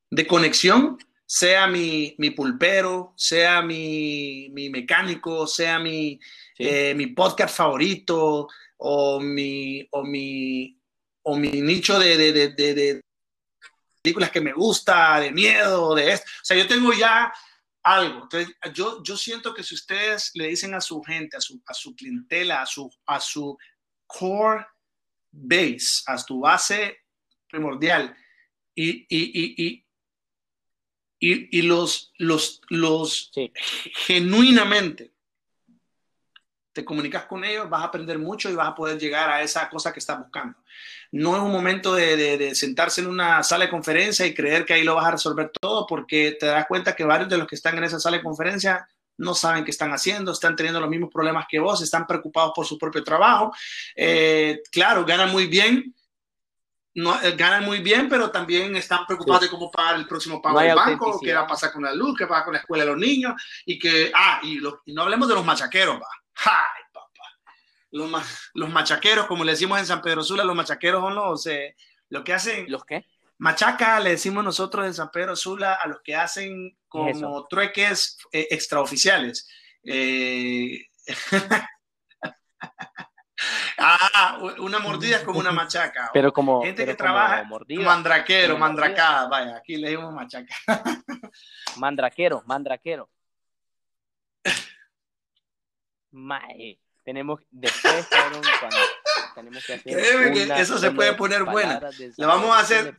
de conexión sea mi, mi pulpero, sea mi, mi mecánico, sea mi, Sí. eh, mi podcast favorito o mi, o mi, o mi nicho de películas que me gusta, de miedo, de esto. O sea, yo tengo ya algo. Entonces, yo, yo siento que si ustedes le dicen a su gente, a su, a su clientela, a su, a su core base, a tu base primordial, y, y, y, y, y, y los, los, los Sí. genuinamente te comunicas con ellos, vas a aprender mucho y vas a poder llegar a esa cosa que estás buscando. No es un momento de, sentarse en una sala de conferencia y creer que ahí lo vas a resolver todo, porque te das cuenta que varios de los que están en esa sala de conferencia no saben qué están haciendo, están teniendo los mismos problemas que vos, están preocupados por su propio trabajo. Eh, claro, ganan muy bien, no, eh, ganan muy bien, pero también están preocupados Sí. de cómo pagar el próximo pago No del banco, qué va a pasar con la luz, qué va a pasar con la escuela de los niños, y que, ah, y, lo- y no hablemos de los machaqueros, va. ¡Ay, papá! Los, ma- los machaqueros, como le decimos en San Pedro Sula, los machaqueros son los, eh, lo que hacen, ¿Los qué? machaca, le decimos nosotros en San Pedro Sula a los que hacen ¿Qué es como eso? trueques eh, extraoficiales. Eh, ah, una mordida es como una machaca. Pero como, Gente pero que como trabaja mordida. mandraquero, mandracada, vaya, aquí le decimos machaca. Mandraquero, mandraquero. Mae, tenemos después, cabrón, cuando tenemos que hacer Créeme que una eso se puede de poner buena. La vamos a hacer-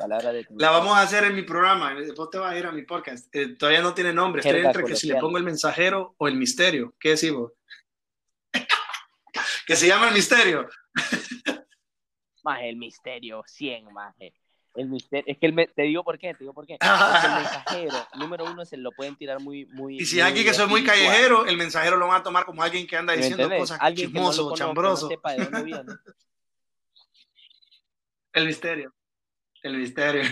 La vamos a hacer en mi programa. Después te vas a ir a mi podcast. Eh, todavía no tiene nombre. Estoy entre que si le pongo el mensajero o el misterio. ¿Qué decimos? Que se llama el misterio. Maje, el misterio, 100, maje. El misterio, es que el, me- te digo por qué, te digo por qué. Porque el mensajero, número uno, se lo pueden tirar muy, muy. Y si muy alguien que soy muy callejero, el mensajero lo van a tomar como alguien que anda ¿Me diciendo entendés? cosas Alguien no chismoso, conozca, chambroso. No. El misterio. El misterio.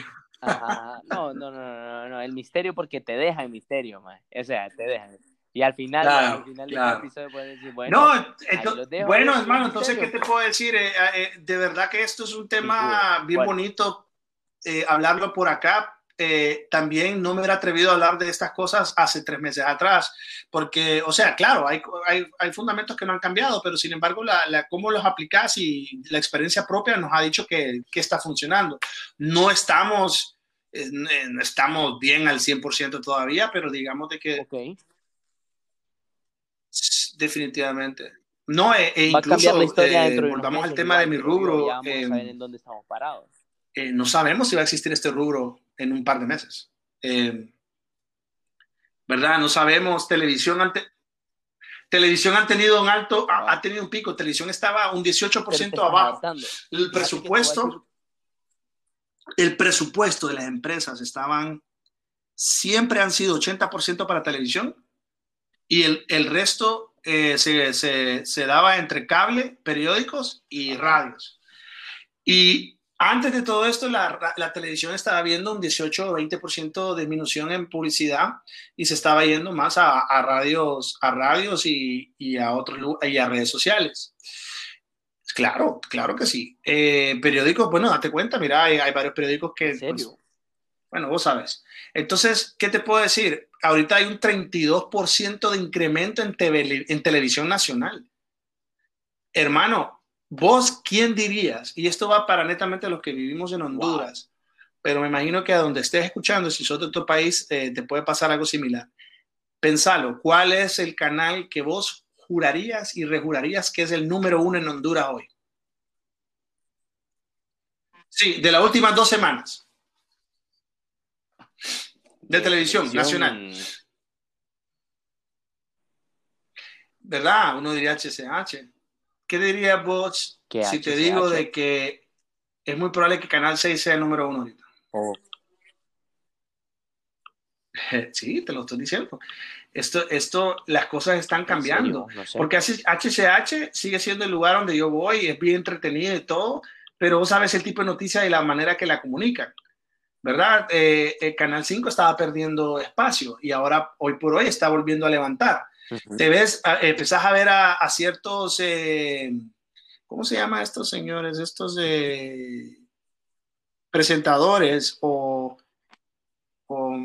Ajá. No, no, no, no, no, no, el misterio porque te deja en misterio, maje. O sea, te dejan. Y al final, Claro, al final claro. del episodio puedes decir, bueno, no, ento- los dejo bueno, hermano, entonces, ¿qué te puedo decir? Eh, eh, de verdad que esto es un tema Seguro. bien Bueno. bonito, eh, hablarlo por acá. Eh, también no me hubiera atrevido a hablar de estas cosas hace tres meses atrás, porque, o sea, claro, hay, hay, hay fundamentos que no han cambiado, pero sin embargo, la, la, cómo los aplicas y la experiencia propia nos ha dicho que, que está funcionando. No estamos, eh, no estamos bien al 100% todavía, pero digamos de que ok. Definitivamente. No, e, e Va a cambiar incluso la historia eh, volvamos al tema de mi rubro. vamos eh, a ver en dónde estamos parados. eh, no sabemos si va a existir este rubro en un par de meses. Eh, ¿Verdad? No sabemos. Televisión ante, televisión han tenido un alto, ha, ha tenido un pico. Televisión estaba un Pero te 18% estás abajo. El presupuesto, el presupuesto de las empresas estaban, siempre han sido 80% para televisión y el, el resto eh, se, se, se daba entre cable, periódicos y radios. Y antes de todo esto, la, la televisión estaba viendo un 18 o 20% de disminución en publicidad y se estaba yendo más a, a radios, a radios y, y, a otros y a redes sociales. Claro, claro que sí. Eh, periódicos, bueno, date cuenta, mira, hay, hay varios periódicos que, ¿En serio? pues, bueno, vos sabes. Entonces, ¿qué te puedo decir? Ahorita hay un 32% de incremento en, tele- en televisión nacional. Hermano, vos, ¿quién dirías? Y esto va para netamente los que vivimos en Honduras, pero me imagino que a donde estés escuchando, si sos de otro país, eh, te puede pasar algo similar. Pensalo, ¿cuál es el canal que vos jurarías y rejurarías que es el número uno en Honduras hoy? Sí, de las últimas dos semanas. De televisión nacional. ¿Verdad? Uno diría HCH. ¿Qué dirías vos ¿Qué si te digo de que es muy probable que Canal 6 sea el número uno ahorita? Oh, Sí, te lo estoy diciendo. Esto, esto, las cosas están ¿en cambiando. No sé. Porque HCH sigue siendo el lugar donde yo voy, es bien entretenido y todo, pero vos sabes el tipo de noticia y la manera que la comunican, ¿verdad? Eh, el Canal 5 estaba perdiendo espacio y ahora, hoy por hoy, está volviendo a levantar. Ujú. Te ves, a- empezás a ver a, a ciertos, eh, ¿cómo se llama estos señores? Estos eh, presentadores o, o,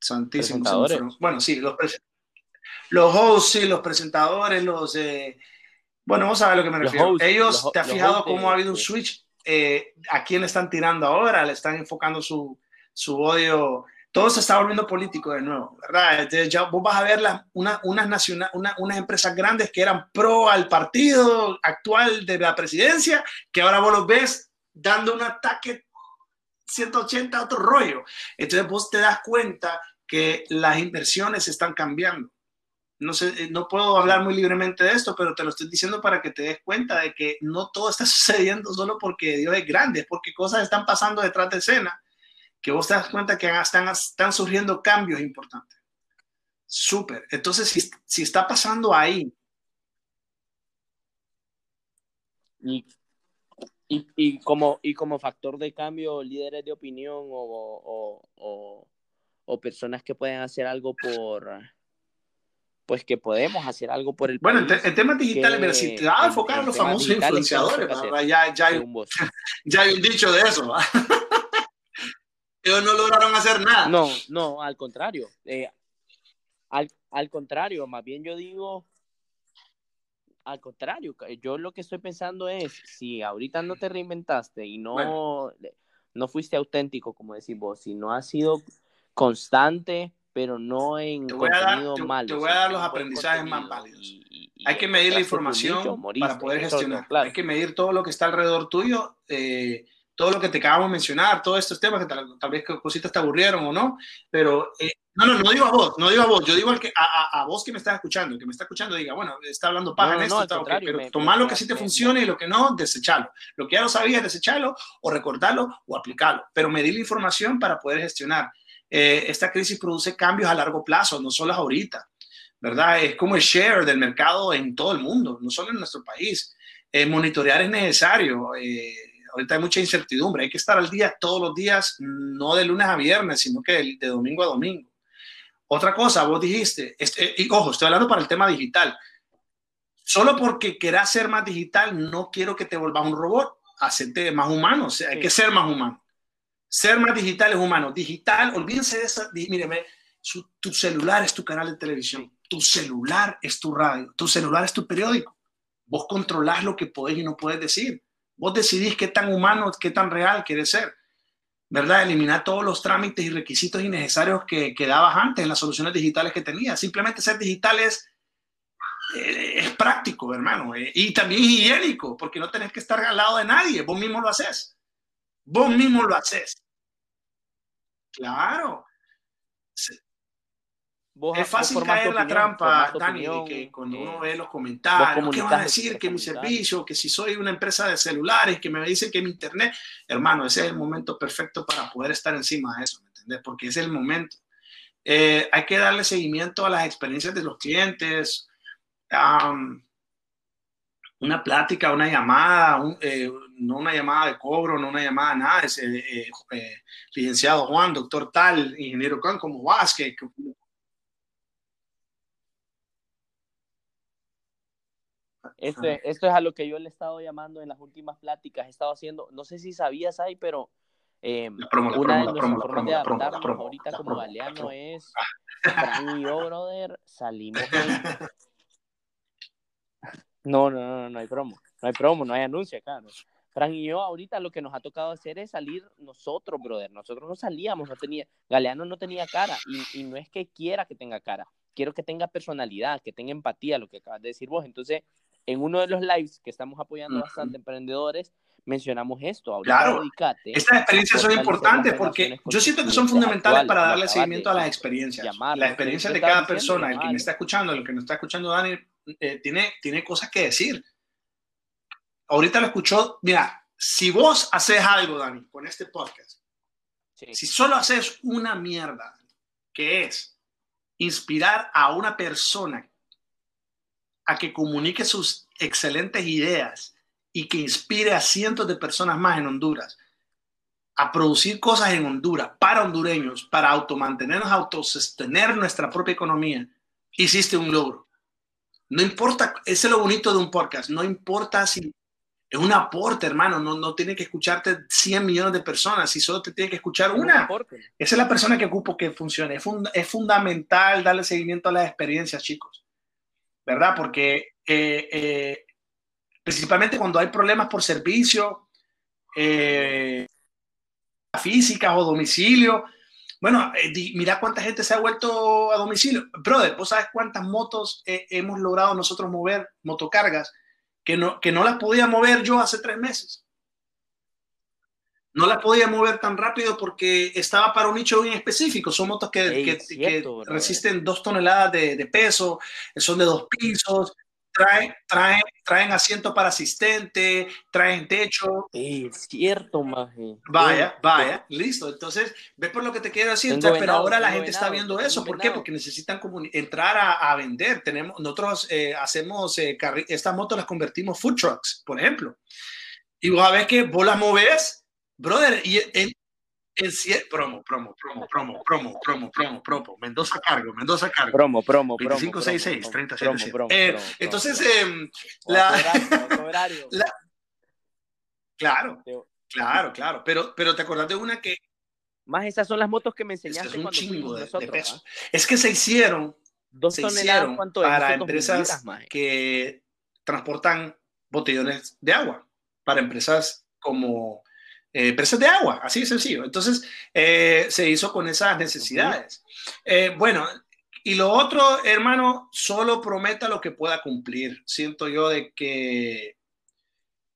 Santísimo. Presentadores. se me fueron. Bueno, sí, los, los hosts, sí, los presentadores, los... eh, bueno, vamos a ver a lo que me Los refiero. hosts, Ellos, los ¿te has fijado hosts cómo ha habido un switch? Eh, ¿A quién le están tirando ahora? Le están enfocando su, su odio. Todo se está volviendo político de nuevo, ¿verdad? Entonces ya vos vas a ver las, una- unas, naciona- una- unas empresas grandes que eran pro al partido actual de la presidencia, que ahora vos los ves dando un ataque 180 a otro rollo. Entonces vos te das cuenta que las inversiones están cambiando. No sé, eh, no puedo hablar muy libremente de esto, pero te lo estoy diciendo para que te des cuenta de que no todo está sucediendo solo porque Dios es grande, es porque cosas están pasando detrás de escena, que vos te das cuenta que están, están surgiendo cambios importantes. Súper. Entonces, si, si está pasando ahí, Y, y, y como, y como factor de cambio, líderes de opinión o, o, o, o personas que pueden hacer algo por, pues que podemos hacer algo por el bueno, en, país, te- en temas digitales, si te vas a en- enfocar en en los famosos digitales, ¿qué influenciadores, ya, ya, hay, ya hay un dicho de eso. Ellos no lograron hacer nada. No, no, al contrario. Eh, al, al contrario, más bien yo digo, al contrario, yo lo que estoy pensando es, si ahorita no te reinventaste y no, Bueno. no fuiste auténtico, como decís vos, si no has sido constante, pero no en Te voy a dar- contenido te- malo. te voy a dar los aprendizajes más contenido válidos. y- y- Hay que medir la información moriste, para poder eso no, gestionar. claro. Hay que medir todo lo que está alrededor tuyo, eh, todo lo que te acabamos de mencionar, todos estos temas que tal, tal vez cositas te aburrieron o no, pero eh, no, no, no digo a vos, no digo a vos, yo digo al que, a, a- a vos que me estás escuchando, que me está escuchando diga, bueno, está hablando paja No, en esto, no, está ok, contrario, pero me- tomar me- lo que sí te me- funcione y lo que no, desecharlo. Lo que ya lo sabías, desecharlo o recordarlo o aplicarlo, pero medir la información para poder gestionar. Eh, esta crisis produce cambios a largo plazo, no solo ahorita. ¿verdad? Es como el share del mercado en todo el mundo, no solo en nuestro país. Eh, monitorear es necesario. eh, ahorita hay mucha incertidumbre, hay que estar al día todos los días, no de lunes a viernes, sino que de, de domingo a domingo. Otra cosa, vos dijiste, este, y ojo, estoy hablando para el tema digital. Solo porque querás ser más digital, no quiero que te volvas un robot, hacerte más humano, o sea, hay Sí. que ser más humano. Ser más digital es humano. Digital, olvídense de mire, ve, su- tu celular es tu canal de televisión, tu celular es tu radio, tu celular es tu periódico. Vos controlás lo que podés y no puedes decir. Vos decidís qué tan humano, qué tan real quieres ser. ¿Verdad? Eliminar todos los trámites y requisitos innecesarios que, que dabas antes en las soluciones digitales que tenías. Simplemente ser digital es, eh, es práctico, hermano. eh, y también higiénico, porque no tenés que estar al lado de nadie. Vos mismo lo haces. Vos mismo lo haces. Claro. Vos- Es fácil caer en la trampa, Dani, de que cuando eh, uno ve los comentarios, ¿qué van a decir? que mi servicio, que si soy una empresa de celulares, que me dicen que mi internet, hermano, ese es el momento perfecto para poder estar encima de eso, ¿me entiendes? Porque es el momento. Eh, hay que darle seguimiento a las experiencias de los clientes, am, una plática, una llamada, un, eh, no una llamada de cobro, no una llamada nada, es, eh, eh, licenciado Juan, doctor tal, ingeniero Juan, ¿cómo vas? ¿Qué- qué- Esto, es- esto es a lo que yo le he estado llamando en las últimas pláticas. He estado haciendo, no sé si sabías ahí, pero eh, promo, una promo, de nuestras formas de adaptarnos promo, ahorita como Galeano es, Fran y yo, brother, salimos en... No, no, no, no hay promo, no hay promo, no hay anuncio acá. ¿no? Fran y yo ahorita lo que nos ha tocado hacer es salir nosotros, brother. Nosotros no salíamos, no tenía, Galeano no tenía cara y, y no es que quiera que tenga cara, quiero que tenga personalidad, que tenga empatía, lo que acabas de decir vos. Entonces, en uno de los lives que estamos apoyando Ujú. bastante emprendedores, mencionamos esto. Ahorita Claro. dedicate Estas experiencias son importantes las porque yo siento que son fundamentales para darle seguimiento de a las experiencias. llamarlo, La lo que experiencia tú de cada persona, el que me está escuchando, el que nos está escuchando Dani, eh, tiene, tiene cosas que decir. Ahorita lo escuchó, mira, si vos haces algo, Dani, con este podcast, Sí. si solo haces una mierda, que es inspirar a una persona a que comunique sus excelentes ideas y que inspire a cientos de personas más en Honduras a producir cosas en Honduras para hondureños, para automantenernos, autosostener nuestra propia economía, hiciste un logro. No importa, ese es lo bonito de un podcast, no importa si Es un aporte, hermano. No, no tiene que escucharte 100 millones de personas. Si solo te tiene que escuchar Un una, esa es la persona que ocupo que funcione. Es, funda- es fundamental darle seguimiento a las experiencias, chicos. ¿Verdad? Porque eh, eh, principalmente cuando hay problemas por servicio, eh, físicas o domicilio. Bueno, eh, mira cuánta gente se ha vuelto a domicilio. Brother, ¿vos sabes cuántas motos hemos logrado nosotros mover, motocargas, que no, que no las podía mover yo hace tres meses? No las podía mover tan rápido porque estaba para un nicho bien específico. Son motos que, que- resisten dos toneladas de, de peso, son de dos pisos, traen, traen, traen asiento para asistente, traen techo. Es cierto, maje. Vaya, vaya, listo. Entonces, ve por lo que te quiero decir. Entonces, pero venado, ahora la gente está venado, viendo tengo eso. ¿Por qué? venado. Porque necesitan entrar a, a vender. Tenemos, nosotros eh, hacemos, eh, estas motos las convertimos food trucks, por ejemplo. Y vos a ver que vos las moves, brother, y en, en promo, promo, promo, promo, promo, promo, promo, promo. Mendoza Cargo, Mendoza Cargo. Promo, promo, promo. 2566, 3077. Eh, entonces, em, la, Claro, claro, claro. Pero, pero te acordás de una que. Más esas son las motos que me este enseñaste. Es un chingo de, nosotros, peso. ¿ah? Es que se hicieron. Dos se hicieron para empresas ¿eh? que transportan botellones de agua. Para empresas como eh, de agua, así de sencillo. Entonces, eh, se hizo con esas necesidades. Eh, bueno, y lo otro, hermano, solo prometa lo que pueda cumplir. Siento yo de que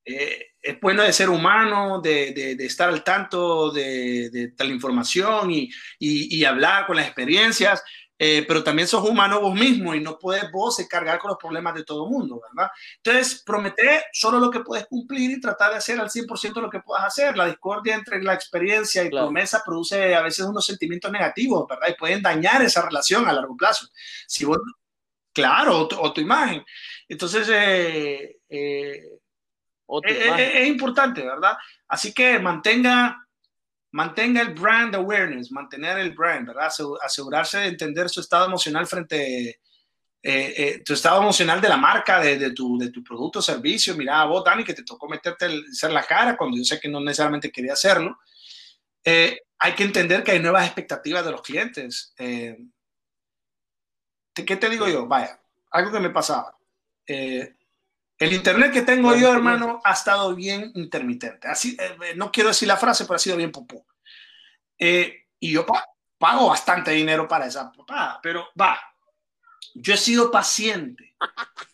eh, es bueno de ser humano, de, de- de estar al tanto de, de tal información y, y- y hablar con las experiencias, eh, pero también sos humano vos mismo y no puedes vos eh, cargar con los problemas de todo el mundo, ¿verdad? Entonces, prometer solo lo que puedes cumplir y tratar de hacer al 100% lo que puedas hacer. La discordia entre la experiencia y Claro. promesa produce a veces unos sentimientos negativos, ¿verdad? Y pueden dañar esa relación a largo plazo. Si vos, claro, o tu, o tu imagen. Entonces, eh, eh, es, imagen. es- es importante, ¿verdad? Así que mantenga, mantenga el brand awareness, mantener el brand, ¿verdad? Asegu- Asegurarse de entender su estado emocional frente, eh, eh, tu estado emocional de la marca, de, de tu, de tu producto o servicio. Mira, vos, Dani, que te tocó meterte el, ser la cara cuando yo sé que no necesariamente quería hacerlo. Eh, hay que entender que hay nuevas expectativas de los clientes. Eh, ¿te- ¿Qué te digo yo? Vaya, algo que me pasaba. Eh, el internet que tengo yo, experiencia. hermano, ha estado bien intermitente. Así, eh, no quiero decir la frase, pero ha sido bien popó. Eh, y yo pa- pago bastante dinero para esa papada, pero va, yo he sido paciente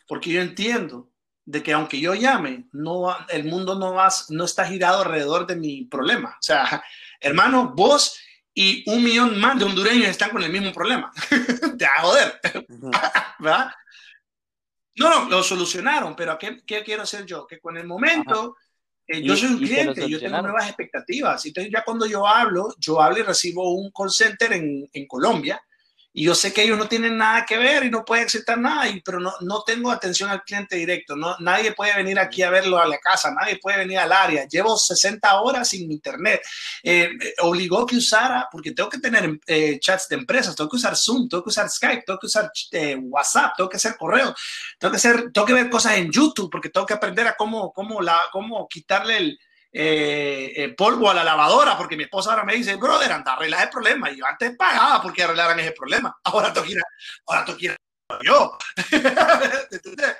porque yo entiendo de que aunque yo llame, no el mundo no, va, no está girado alrededor de mi problema. O sea, hermano, vos y un millón más de hondureños están con el mismo problema. Te va a joder. ¿verdad? No, no, lo solucionaron, pero ¿qué, qué quiero hacer yo? Que con el momento, eh, yo soy un cliente, yo tengo nuevas expectativas. Entonces ya cuando yo hablo, yo hablo y recibo un call center en, en Colombia y yo sé que ellos no tienen nada que ver y no pueden aceptar nada, y, pero no, no tengo atención al cliente directo. No, nadie puede venir aquí a verlo a la casa, nadie puede venir al área. Llevo 60 horas sin internet. Eh, obligó que usara, porque tengo que tener eh, chats de empresas, tengo que usar Zoom, tengo que usar Skype, tengo que usar eh, WhatsApp, tengo que hacer correo, tengo que, hacer, tengo que ver cosas en YouTube, porque tengo que aprender a cómo, cómo, la, cómo quitarle el, eh, eh, polvo a la lavadora, porque mi esposa ahora me dice, brother, anda, arregla el problema. Y yo antes pagaba porque arreglaran ese problema. Ahora ir, a- ahora ir a- yo. ¿Entendés?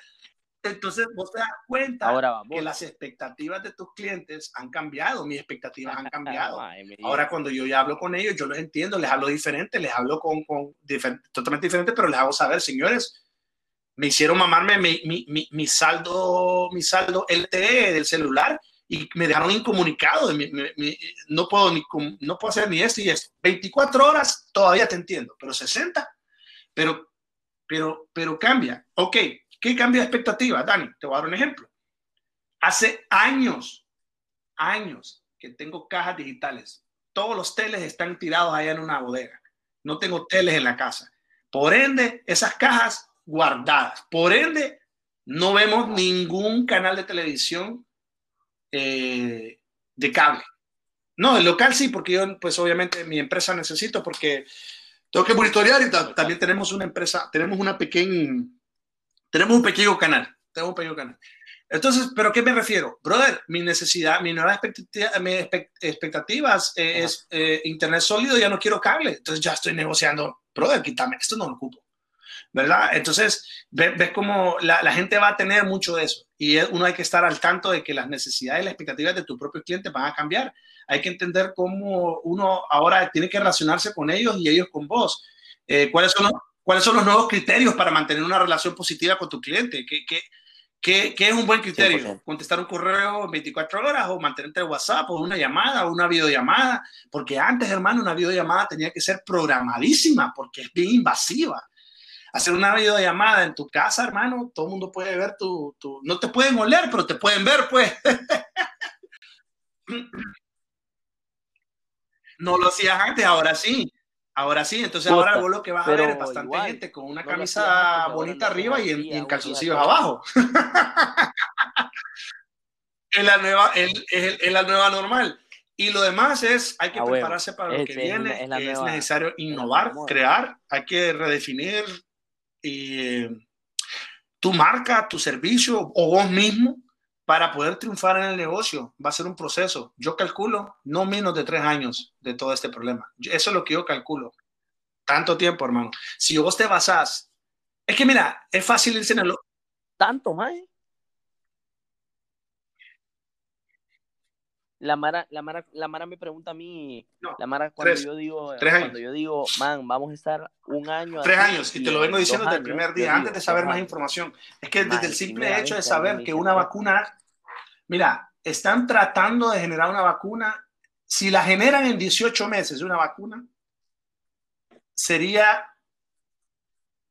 Entonces, vos te das cuenta Ahora que las expectativas de tus clientes han cambiado, mis expectativas han cambiado. Ay, Ahora cuando yo ya hablo con ellos, yo los entiendo, les hablo diferente, les hablo con, con difer- totalmente diferente, pero les hago saber, señores, me hicieron mamarme mi, mi, mi, mi saldo, mi saldo LTE del celular y me dejaron incomunicado. No, puedo ni, no puedo hacer ni esto y esto. 24 horas todavía te entiendo, pero 60, pero, pero, pero cambia. Ok, ¿qué cambia de expectativa, Dani? Te voy a dar un ejemplo. Hace años, años que tengo cajas digitales. Todos los teles están tirados allá en una bodega. No tengo teles en la casa. Por ende, esas cajas guardadas. Por ende, no vemos ningún canal de televisión eh, de cable. No, el local sí, porque yo, pues obviamente mi empresa necesito porque tengo que monitorear y ta- también tenemos una empresa, tenemos una pequeña, tenemos un pequeño canal, tenemos un pequeño canal. Entonces, ¿pero qué me refiero? Brother, mi necesidad, mi nueva expectativa, mis expect- expectativas eh, es eh, internet sólido, ya no quiero cable. Entonces ya estoy negociando, brother, quítame, esto no lo ocupo. ¿Verdad? Entonces, ves, ves cómo la, la gente va a tener mucho de eso. Y uno hay que estar al tanto de que las necesidades y las expectativas de tu propio cliente van a cambiar. Hay que entender cómo uno ahora tiene que relacionarse con ellos y ellos con vos. Eh, ¿cuáles, son los, ¿Cuáles son los nuevos criterios para mantener una relación positiva con tu cliente? ¿Qué, qué, qué, qué es un buen criterio? 100%. ¿Contestar un correo en 24 horas o mantenerte en WhatsApp o una llamada o una videollamada? Porque antes, hermano, una videollamada tenía que ser programadísima porque es bien invasiva hacer una videollamada en tu casa, hermano, todo el mundo puede ver tu, tu, no te pueden oler, pero te pueden ver, pues. no lo hacías antes, ahora sí. Ahora sí, entonces Puta, ahora vos lo que vas a ver es bastante igual, gente con una no lo hacías camisa bonita arriba y en, y calzoncillos abajo. es, la nueva, es, es- es la nueva normal. Y lo demás es, hay que Ah, prepararse para lo Es- que es viene, la- es la que es nueva- necesario innovar, crear, hay que redefinir y, tu marca, tu servicio o vos mismo para poder triunfar en el negocio. Va a ser un proceso. Yo calculo no menos de tres años de todo este problema. Eso es lo que yo calculo. Tanto tiempo, hermano. Si vos te basás, es que mira, es fácil irse en el... Tanto más. La Mara, la, Mara, la Mara me pregunta a mí, No, la Mara cuando tres. yo digo, Tres años. cuando yo digo, man, vamos a estar un año. Tres años, y te lo en vengo diciendo desde el primer día, digo, antes de saber más información. Es que desde el simple hecho de saber que una vacuna, mira, están tratando de generar una vacuna, si la generan en 18 meses una vacuna, sería,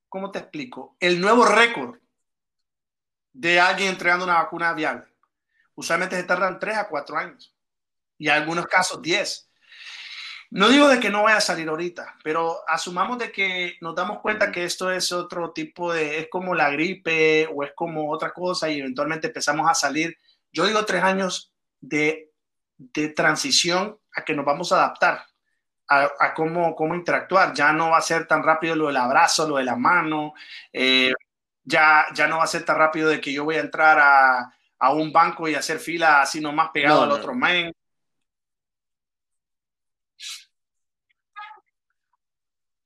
¿cómo te explico? El nuevo récord de alguien entregando una vacuna viable. Usualmente se tardan 3 a 4 años y en algunos casos 10. No digo de que no vaya a salir ahorita, pero asumamos de que nos damos cuenta que esto es otro tipo de, es como la gripe o es como otra cosa y eventualmente empezamos a salir. Yo digo tres años de, de transición a que nos vamos a adaptar a, a cómo, cómo interactuar. Ya no va a ser tan rápido lo del abrazo, lo de la mano, eh, ya, ya no va a ser tan rápido de que yo voy a entrar a, a un banco y hacer fila así nomás pegado No, al otro man.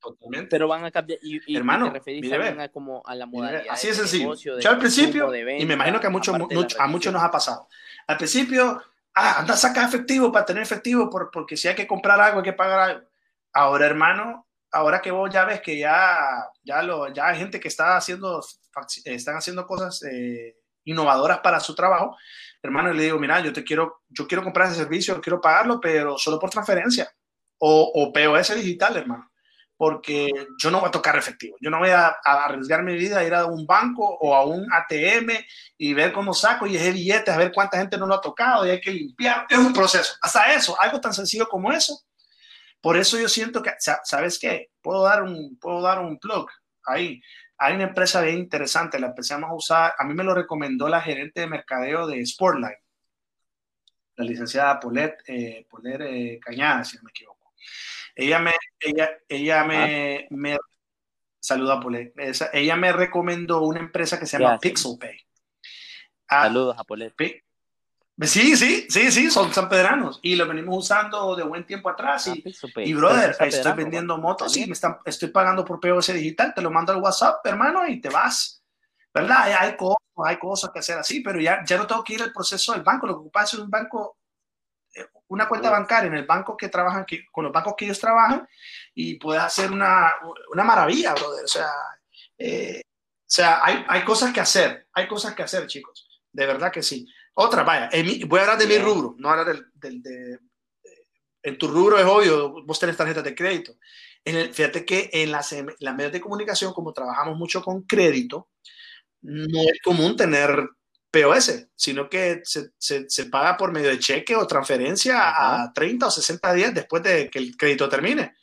Totalmente. Pero van a cambiar. Y, y- Hermano, te referís a, como a la modalidad. así es sencillo. negocio, de Yo al principio, de y venta, me imagino que a muchos, a muchos nos ha pasado. Al principio, ah, anda a sacar efectivo para tener efectivo, por- porque si hay que comprar algo, hay que pagar algo. Ahora, hermano, ahora que vos ya ves que ya, ya, lo, ya hay gente que está haciendo, están haciendo cosas eh, innovadoras para su trabajo, hermano, le digo, mira, yo te quiero, yo quiero comprar ese servicio, quiero pagarlo, pero solo por transferencia o, o POS digital, hermano porque yo no voy a tocar efectivo. Yo no voy a, arriesgar mi vida a ir a un banco o a un ATM y ver cómo saco y ese billete, a ver cuánta gente no lo ha tocado y hay que limpiar. Es un proceso. Hasta eso, algo tan sencillo como eso. Por eso yo siento que, sa- ¿sabes qué? Puedo dar un, puedo dar un plug ahí. Hay una empresa bien interesante, la empezamos a usar. A mí me lo recomendó la gerente de mercadeo de Sportline, la licenciada Polet, eh, eh, Cañada, si no me equivoco. Ella me, ella, ella me, me saluda Polet. Ella me recomendó una empresa que se llama. PixelPay. Ah, Saludos a Polet. Sí, sí, sí, sí, son sanpedranos y lo venimos usando de buen tiempo atrás y, Ah, y brother, estoy pedrano, vendiendo motos y me están, estoy pagando por POS digital, te lo mando al WhatsApp, hermano, y te vas. ¿Verdad? Hay, hay cosas, hay cosas que hacer así, pero ya, ya no tengo que ir al proceso del banco, lo que ocupa es un banco, una cuenta bancaria en el banco que trabajan, que, con los bancos que ellos trabajan, y puedes hacer una, una maravilla, brother. O sea, eh, o sea hay, hay cosas que hacer, hay cosas que hacer, chicos, de verdad que sí. Otra, vaya, en mi- voy a hablar de mi rubro, no hablar del, del- de, en tu rubro es obvio, vos tenés tarjetas de crédito. En el, fíjate que en las, em- las medios de comunicación, como trabajamos mucho con crédito, no es común tener POS, sino que se, se- se paga por medio de cheque o transferencia Ajá. a 30 o 60 días después de que el crédito termine.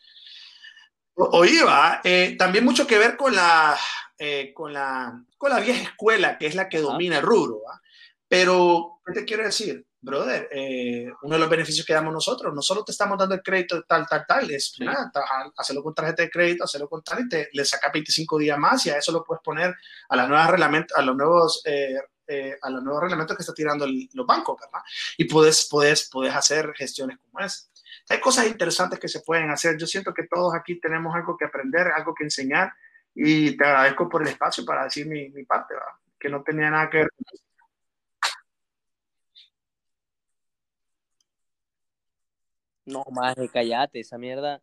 O, o IVA, eh, también mucho que ver con la, eh, con, la, con la vieja escuela, que es la que Ajá. domina el rubro. ¿va? Pero, ¿qué te quiero decir? Brother, eh, uno de los beneficios que damos nosotros, no solo te estamos dando el crédito tal, tal, tal, es Sí. nada, hacerlo con tarjeta de crédito, hacerlo con tal y te, le saca 25 días más y a eso lo puedes poner a las nuevas reglament- a los nuevos eh, a los nuevos reglamentos que está tirando el, los bancos, ¿verdad? Y puedes, puedes, puedes hacer gestiones como esa. Hay cosas interesantes que se pueden hacer. Yo siento que todos aquí tenemos algo que aprender, algo que enseñar y te agradezco por el espacio para decir mi, mi parte, ¿verdad? que no tenía nada que ver con eso. No, más callate, esa mierda.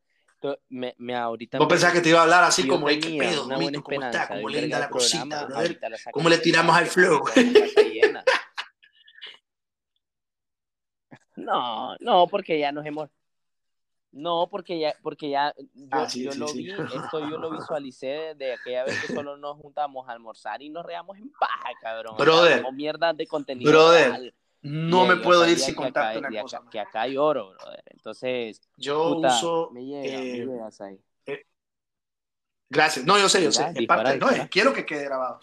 Me, me ahorita Vos me- pensás que te iba a hablar así como, "Ey, ¿qué pedo, ¿Cómo está? ¿Cómo un linda la programa, cosita, la ¿Cómo le tiramos al flow? No, no, porque ya nos hemos. No, porque ya, porque ya yo, Ah, sí, yo sí, lo sí. vi, esto yo lo visualicé de aquella vez que solo nos juntamos a almorzar y nos reamos en paja, cabrón. Brother, mierdas de contenido. brother, real. No Y me puedo ir sin contarte una cosa. acá- que acá hay oro, brother. Entonces, Yo puta, uso... me llega, me eh, llegas ahí. Gracias. No, yo sé, yo sé. Dispara, dispara, parte, no, dispara. quiero que quede grabado.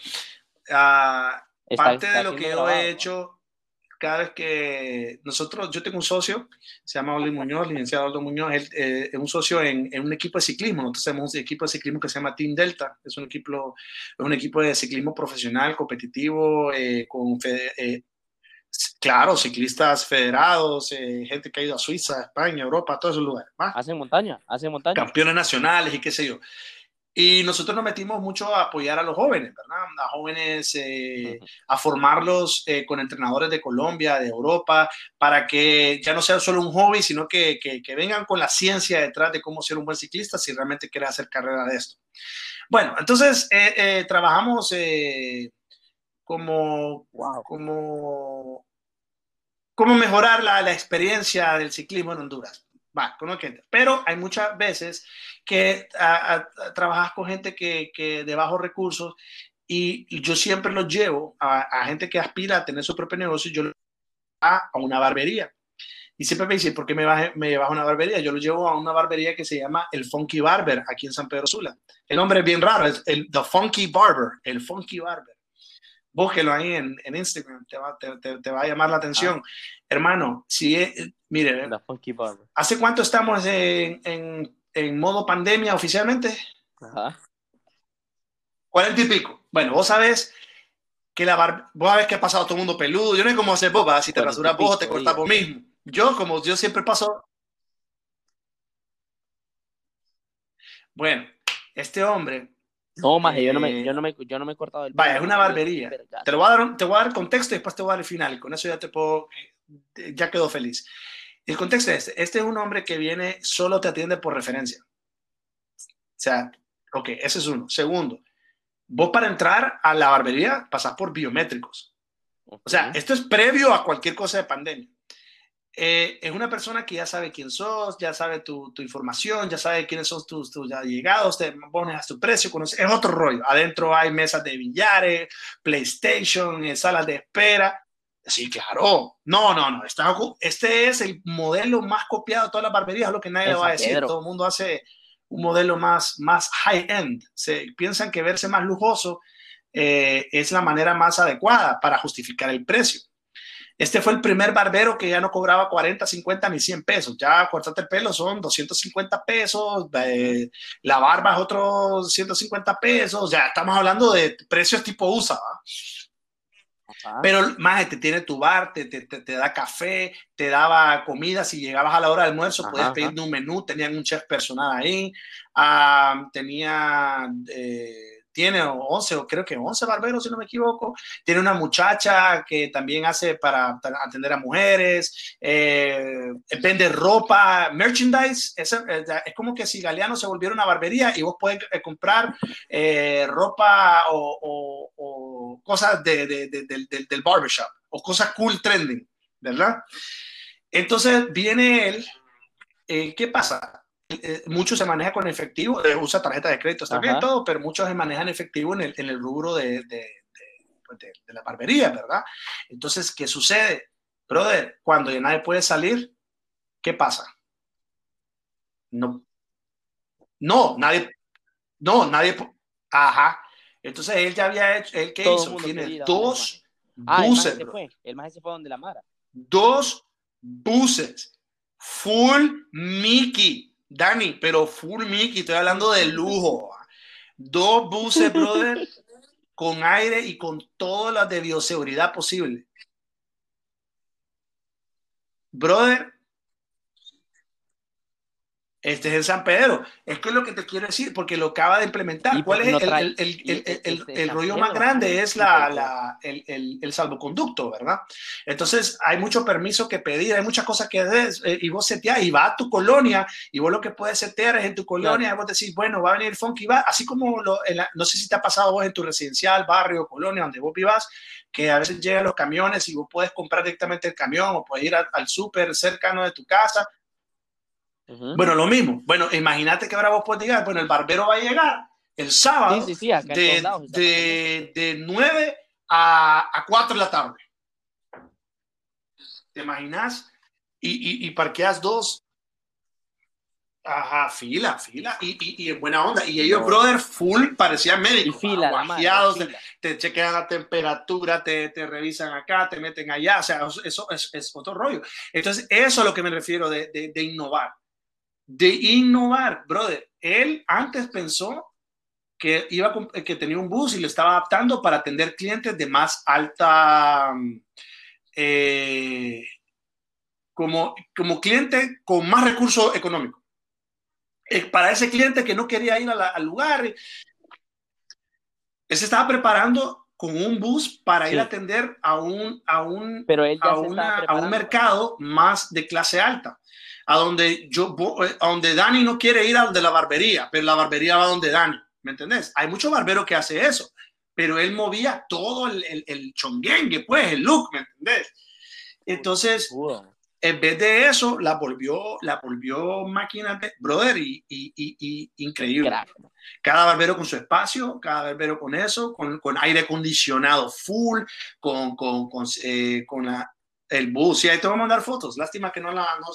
Ah, Está- parte está de lo que yo grabado, he ¿no? hecho cada vez que nosotros, yo tengo un socio, se llama Oli Muñoz, licenciado Aldo Muñoz, él eh, es un socio en, en un equipo de ciclismo, nosotros tenemos un equipo de ciclismo que se llama Team Delta, es un equipo, es un equipo de ciclismo profesional, competitivo, eh, con, fede- eh, claro, ciclistas federados, eh, gente que ha ido a Suiza, España, Europa, a todos esos lugares, ¿va? Hacen montaña, hacen montaña. campeones nacionales y qué sé yo. Y nosotros nos metimos mucho a apoyar a los jóvenes, ¿verdad? A jóvenes, eh, a formarlos eh, con entrenadores de Colombia, de Europa, para que ya no sea solo un hobby, sino que, que, que vengan con la ciencia detrás de cómo ser un buen ciclista si realmente quieres hacer carrera de esto. Bueno, entonces eh, trabajamos como, Wow. como, cómo mejorar la, la experiencia del ciclismo en Honduras. Va, con. Pero hay muchas veces que a- a- a- trabajas con gente que, que de bajos recursos y yo siempre los llevo a, a gente que aspira a tener su propio negocio, yo los a, a una barbería. Y siempre me dicen, ¿por qué me, vas- me llevas a una barbería? Yo lo llevo a una barbería que se llama El Funky Barber, aquí en San Pedro Sula. El nombre es bien raro, es el The Funky Barber, el Funky Barber. Búsquelo ahí en, en Instagram, te va, te, te- te va a llamar la atención. Hermano, si, eh, mire, La Funky. ¿hace cuánto estamos en, en, en modo pandemia oficialmente? Ajá. Cuarenta y pico. Bueno, vos sabés que la barba, vos sabés que ha pasado todo el mundo peludo. Yo no sé cómo hacer vos, ¿verdad? si te rasuras vos o te cortas vos mismo. Yo, como yo siempre paso. Bueno, este hombre, No, maje, yo no me, Eh, yo no me, yo no me he cortado el vaya, es una barbería. Te, lo voy a dar, un- te voy a dar contexto y después te voy a dar el final. Con eso ya te puedo. Ya quedó feliz. El contexto es este: este es un hombre que viene, solo te atiende por referencia. O sea, ok, ese es uno. Segundo, vos para entrar a la barbería pasas por biométricos. O sea, esto es previo a cualquier cosa de pandemia. Eh, es una persona que ya sabe quién sos, ya sabe tu, tu información, ya sabe quiénes son tus, tus allegados, te pones a tu precio, conoces, es otro rollo. Adentro hay mesas de billares, PlayStation, eh, salas de espera. Sí, claro. No, no, no. Está, este es el modelo más copiado de todas las barberías, es lo que nadie le va a decir. Pedro. Todo el mundo hace un modelo más, más high-end. Se piensan que verse más lujoso eh, es la manera más adecuada para justificar el precio. Este fue el primer barbero que ya no cobraba 40, 50 ni 100 pesos. Ya cortarte el pelo son 250 pesos, eh, la barba es otros 150 pesos. Ya estamos hablando de precios tipo USA. ¿va? Pero más te tiene tu bar, te, te, te, da café, te daba comida. Si llegabas a la hora del almuerzo, podías pedir un menú. Tenían un chef personal ahí. Ah, tenía, eh, tiene 11 o creo que 11 barberos, si no me equivoco. Tiene una muchacha que también hace para atender a mujeres. Eh, vende ropa, merchandise. Es, es, como que si Galeano se volviera una barbería y vos puedes eh, comprar eh, ropa o, cosas de, de, de, de, del barbershop o cosas cool trending, ¿verdad? Entonces viene él. Eh, ¿Qué pasa? Eh, mucho se maneja con efectivo, eh, usa tarjeta de crédito también todo, pero muchos se manejan efectivo en el, en el rubro de, de, pues de, de, la barbería, ¿verdad? Entonces, ¿qué sucede? Brother, cuando ya nadie puede salir, ¿qué pasa? No, no, nadie, no, nadie, ajá. Entonces él ya había hecho, él qué Todo hizo? Tiene dos ah, buses, el fue, el más se fue donde la Mara. Dos buses, full Mickey, Dani, pero full Mickey, estoy hablando de lujo. Dos buses, brother, con aire y con todas las de bioseguridad posible. Brother, este es el San Pedro. Es que es lo que te quiero decir, porque lo acaba de implementar. Y ¿Cuál es no el, trae- el- el- y el- este- rollo más grande? Es la, la- el, salvoconducto, ¿verdad? Entonces hay mucho permiso que pedir, hay muchas cosas que hacer eh, y vos seteás y va a tu colonia y vos lo que puedes setear es en tu colonia y vos decís, bueno, va a venir funky, va, así como lo- en la- no sé si te ha pasado vos en tu residencial, barrio, colonia, donde vos vivas, que a veces llegan los camiones y vos puedes comprar directamente el camión o puedes ir al, al súper cercano de tu casa Bueno, lo mismo. Bueno, imagínate que ahora vos puedes llegar, bueno, el barbero va a llegar el sábado Sí, sí, sí, acá en de, lados de, de 9 a, a 4 de la tarde. ¿Te imaginas? Y, y, y parqueas dos. Ajá, fila, fila. Y, y, en buena onda. Y ellos, No. brother, full, parecían médicos. fila, la madre, fila. te chequean la temperatura, te, te revisan acá, te meten allá, o sea, eso es, es otro rollo. Entonces, eso es lo que me refiero de, de, de innovar. De innovar, brother. Él antes pensó que, iba que tenía un bus y lo estaba adaptando para atender clientes de más alta, mm, eh, como, como cliente con más recursos económicos. Eh, Para ese cliente que no quería ir a la- al lugar, él se estaba preparando con un bus para ir a atender a un, a un, Pero él a, una- a un mercado más de clase alta, a donde yo eh, a donde Dani no quiere ir al de la barbería, pero la barbería va donde Dani, ¿me entendés? Hay muchos barberos que hace eso, pero él movía todo el, el, el chonguengue, pues, el look, ¿me entendés? Entonces, en vez de eso, la volvió, la volvió máquina de brother y, y, y, y increíble. Cada barbero con su espacio, cada barbero con eso, con, con aire acondicionado full, con, con, con, eh, con la, el bus. Y ahí te voy a mandar fotos. Lástima que no la. No...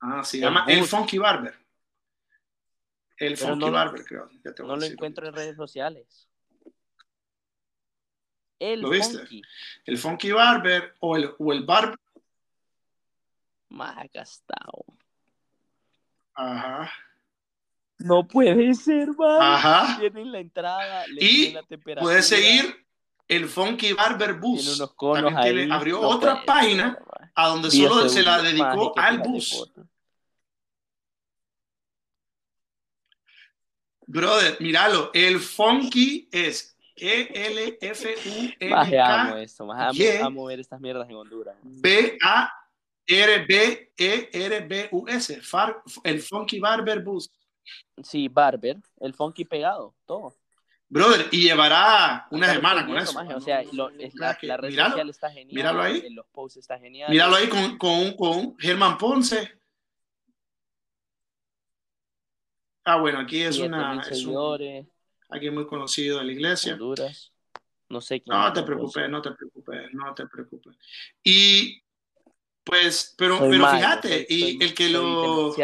Ah, se llama El. Funky Barber. El Pero Funky no- Barber, creo. Ya te voy No a lo encuentro en redes sociales. El ¿Lo viste? funky. El Funky Barber o el, o el Barber. Más gastado. Ajá. No puede ser, man. Ajá. Tienen la entrada, le Y la temperatura. Puedes seguir el Funky Barber Bus. Tiene unos conos También ahí. tiene- abrió No otra página ser. A donde solo se la dedicó al bus. Brother, míralo. El funky es E amo E-L-F-U-N-K esto, maje, amo, Yeah. amo ver estas mierdas en Honduras. man. B-A-R-B-E-R-B-U-S. Far- El funky barber bus. Sí, Barber, el funky pegado, todo. Brother, y llevará una lo semana con eso. ¿no? O sea, lo- es- la, red míralo, social está genial. míralo ahí. en Los posts está genial. Míralo ahí con, con, con Germán Ponce. Ah, bueno, aquí es una. mil Es un, aquí muy conocido de la iglesia. Honduras. No sé quién. No te preocupes, no te preocupes, no te preocupes. Y pues, pero, Soy pero malo, fíjate, soy- y soy- el que lo.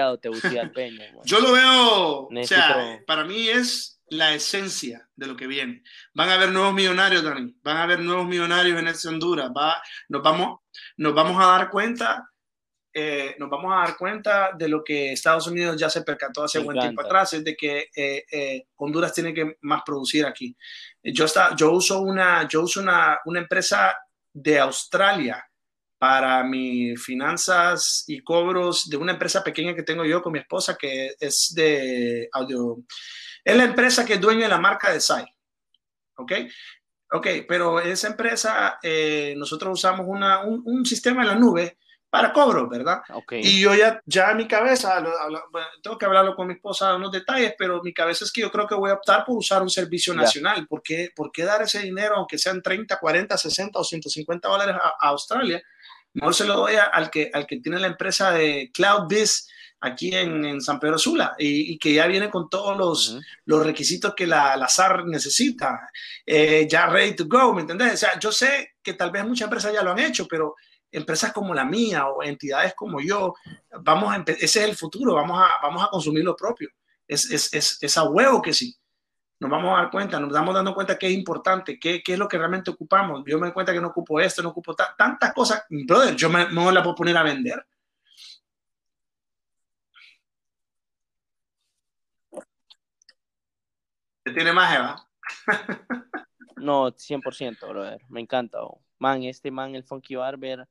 Yo lo veo, o sea, para mí es la esencia de lo que viene. Van a haber nuevos millonarios, Dani. Van a haber nuevos millonarios en este Honduras. Va, nos, vamos, nos vamos a dar cuenta. eh, nos vamos a dar cuenta de lo que Estados Unidos ya se percató hace Me buen tiempo atrás, es de que eh, eh, Honduras tiene que más producir aquí. Yo, está, yo uso, una, yo uso una, una empresa de Australia para mis finanzas y cobros de una empresa pequeña que tengo yo con mi esposa que es de audio. Es la empresa que es dueña de la marca de SAI. ¿Ok? Ok, pero esa empresa, eh, nosotros usamos una, un, un sistema en la nube para cobros, ¿verdad? Ok. Y yo ya, ya en mi cabeza, lo- lo- bueno, tengo que hablarlo con mi esposa unos detalles, pero mi cabeza es que yo creo que voy a optar por usar un servicio nacional. ¿Por qué, por qué dar ese dinero, aunque sean 30, 40, 60 o 150 dólares a, a Australia? Mejor se lo doy a- al que, al que tiene la empresa de CloudBiz aquí en, en San Pedro Sula y, y que ya viene con todos los, Ujú. los requisitos que la, la SAR necesita, eh, ya ready to go, ¿me entendés? O sea, yo sé que tal vez muchas empresas ya lo han hecho, pero empresas como la mía o entidades como yo, vamos a ese es el futuro, vamos a, vamos a consumir lo propio. Es, es, es, es a huevo que sí. Nos vamos a dar cuenta, nos damos dando cuenta que es importante, qué, qué es lo que realmente ocupamos. Yo me doy cuenta que no ocupo esto, no ocupo ta- tantas cosas. Brother, yo me, no la puedo poner a vender. Tiene más, Eva. No, 100%, brother. Me encanta. oh. Man, este man, el Funky Barber,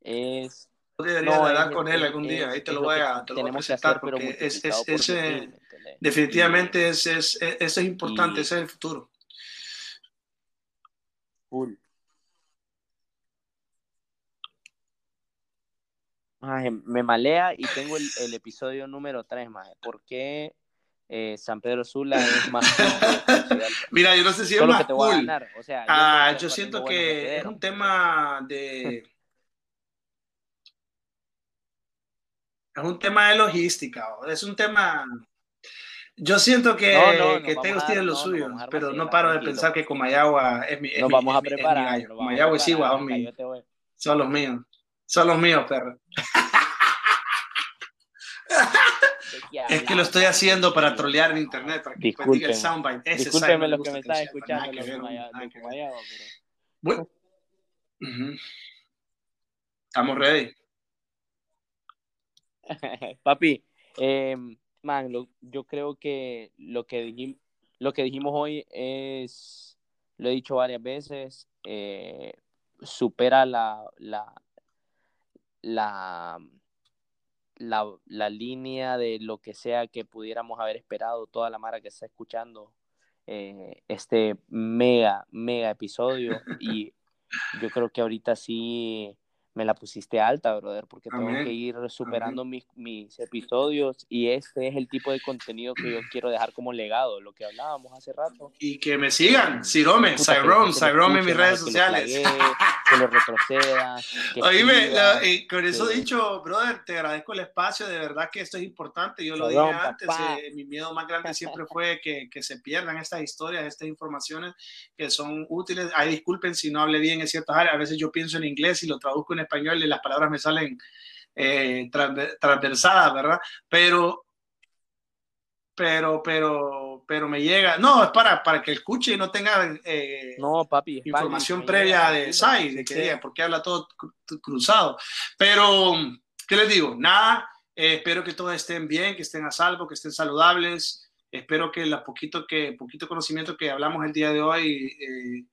es... Deberías No, de hablar es- con él es- algún día. es- Ahí te lo voy a, te lo voy a tenemos que presentar hacer, porque es, es, por ese- 10.000, ¿me entendés? definitivamente es, es, es- ese es importante, Y- ese es el futuro. Full. Maje, me malea y tengo el, el episodio número 3, maje. ¿Por qué eh, San Pedro Sula es más? Mira, yo no sé si es Solo más que te voy a cool. ganar. O sea, Ah, yo siento que es un tema de. Es un tema de logística, o es un tema. Yo siento que, No, que Tegos tiene lo no, suyo, pero no paro de pensar que Comayagua es mi, es Nos mi- vamos a es es preparar. a Comayagua y Sigua mi- yo son los míos. Son los míos, perro. Es que lo estoy haciendo para trolear en internet, para que el Discúlpenme. soundbite. Ese Discúlpenme soundbite los que me están escuchando que los ver, de. Comayagua, pero... Bueno. Ujú. Estamos ready. Papi, eh, man, lo- yo creo que lo que dijimos, lo que dijimos hoy es, lo he dicho varias veces, eh, supera la, la, la, la, la línea de lo que sea que pudiéramos haber esperado, toda la mara que está escuchando eh, este mega, mega episodio. Y yo creo que ahorita sí me la pusiste alta, brother, porque tengo Amén. que ir superando mis, mis episodios y este es el tipo de contenido que yo quiero dejar como legado, lo que hablábamos hace rato. Y que me sigan, que Cyrome, Cyrome en mis redes que sociales. flaguee, que lo retroceda. que Oíme, la- y con eso que- dicho, brother, te agradezco el espacio, de verdad que esto es importante, yo lo Cabrón, dije antes, eh, mi miedo más grande siempre fue que, que se pierdan estas historias, estas informaciones que son útiles. Ay, disculpen si no hablé bien en ciertas áreas, a veces yo pienso en inglés y lo traduzco en español y las palabras me salen eh, transver- transversadas, ¿verdad? Pero, pero, pero, pero me llega, no, es para, para que escuche y no tenga... eh, No, papi, información me previa de SAI, de que sí. diga, porque habla todo cru- cruzado. Pero, ¿qué les digo? Nada, eh, espero que todos estén bien, que estén a salvo, que estén saludables. Espero que la poquito, que, poquito conocimiento que hablamos el día de hoy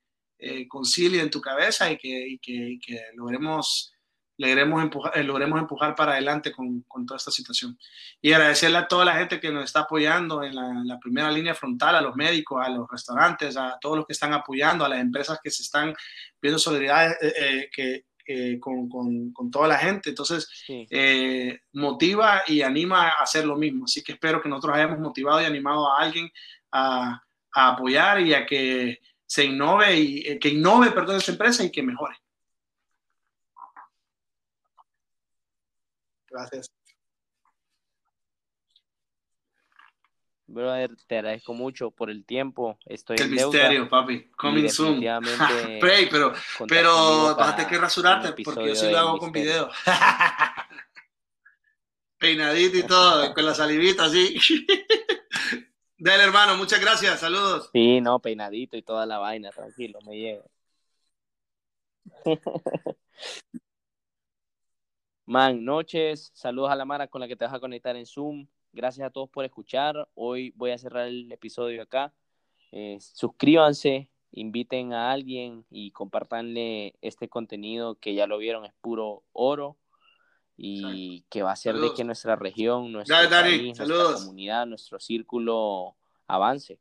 eh, concilie en tu cabeza y que, y que, y que logremos, logremos, empujar, eh, logremos empujar para adelante con, con toda esta situación. Y agradecerle a toda la gente que nos está apoyando en la, en la primera línea frontal, a los médicos, a los restaurantes, a todos los que están apoyando, a las empresas que se están viendo solidaridad eh, eh, que, con, con, con, toda la gente. Entonces, Sí. eh, motiva y anima a hacer lo mismo. Así que espero que nosotros hayamos motivado y animado a alguien a, a apoyar y a que se innove y eh, que innove, perdón, esta empresa y que mejore. Gracias. Brother, te agradezco mucho por el tiempo. Estoy El en deuda. misterio, papi. Coming soon. Pray, pero, pero vas a tener que rasurarte porque yo sí lo hago con misterio. video. Peinadito y todo, con la salivita así. Dale, hermano, muchas gracias. Saludos. Sí, no, peinadito y toda la vaina, tranquilo, me llega. Man, noches, saludos a la Mara con la que te vas a conectar en Zoom. Gracias a todos por escuchar. Hoy voy a cerrar el episodio acá. Eh, suscríbanse, inviten a alguien y compartanle este contenido que ya lo vieron, es puro oro y que va a hacer Saludos. de que nuestra región, Dale, país, nuestra comunidad, nuestro círculo avance.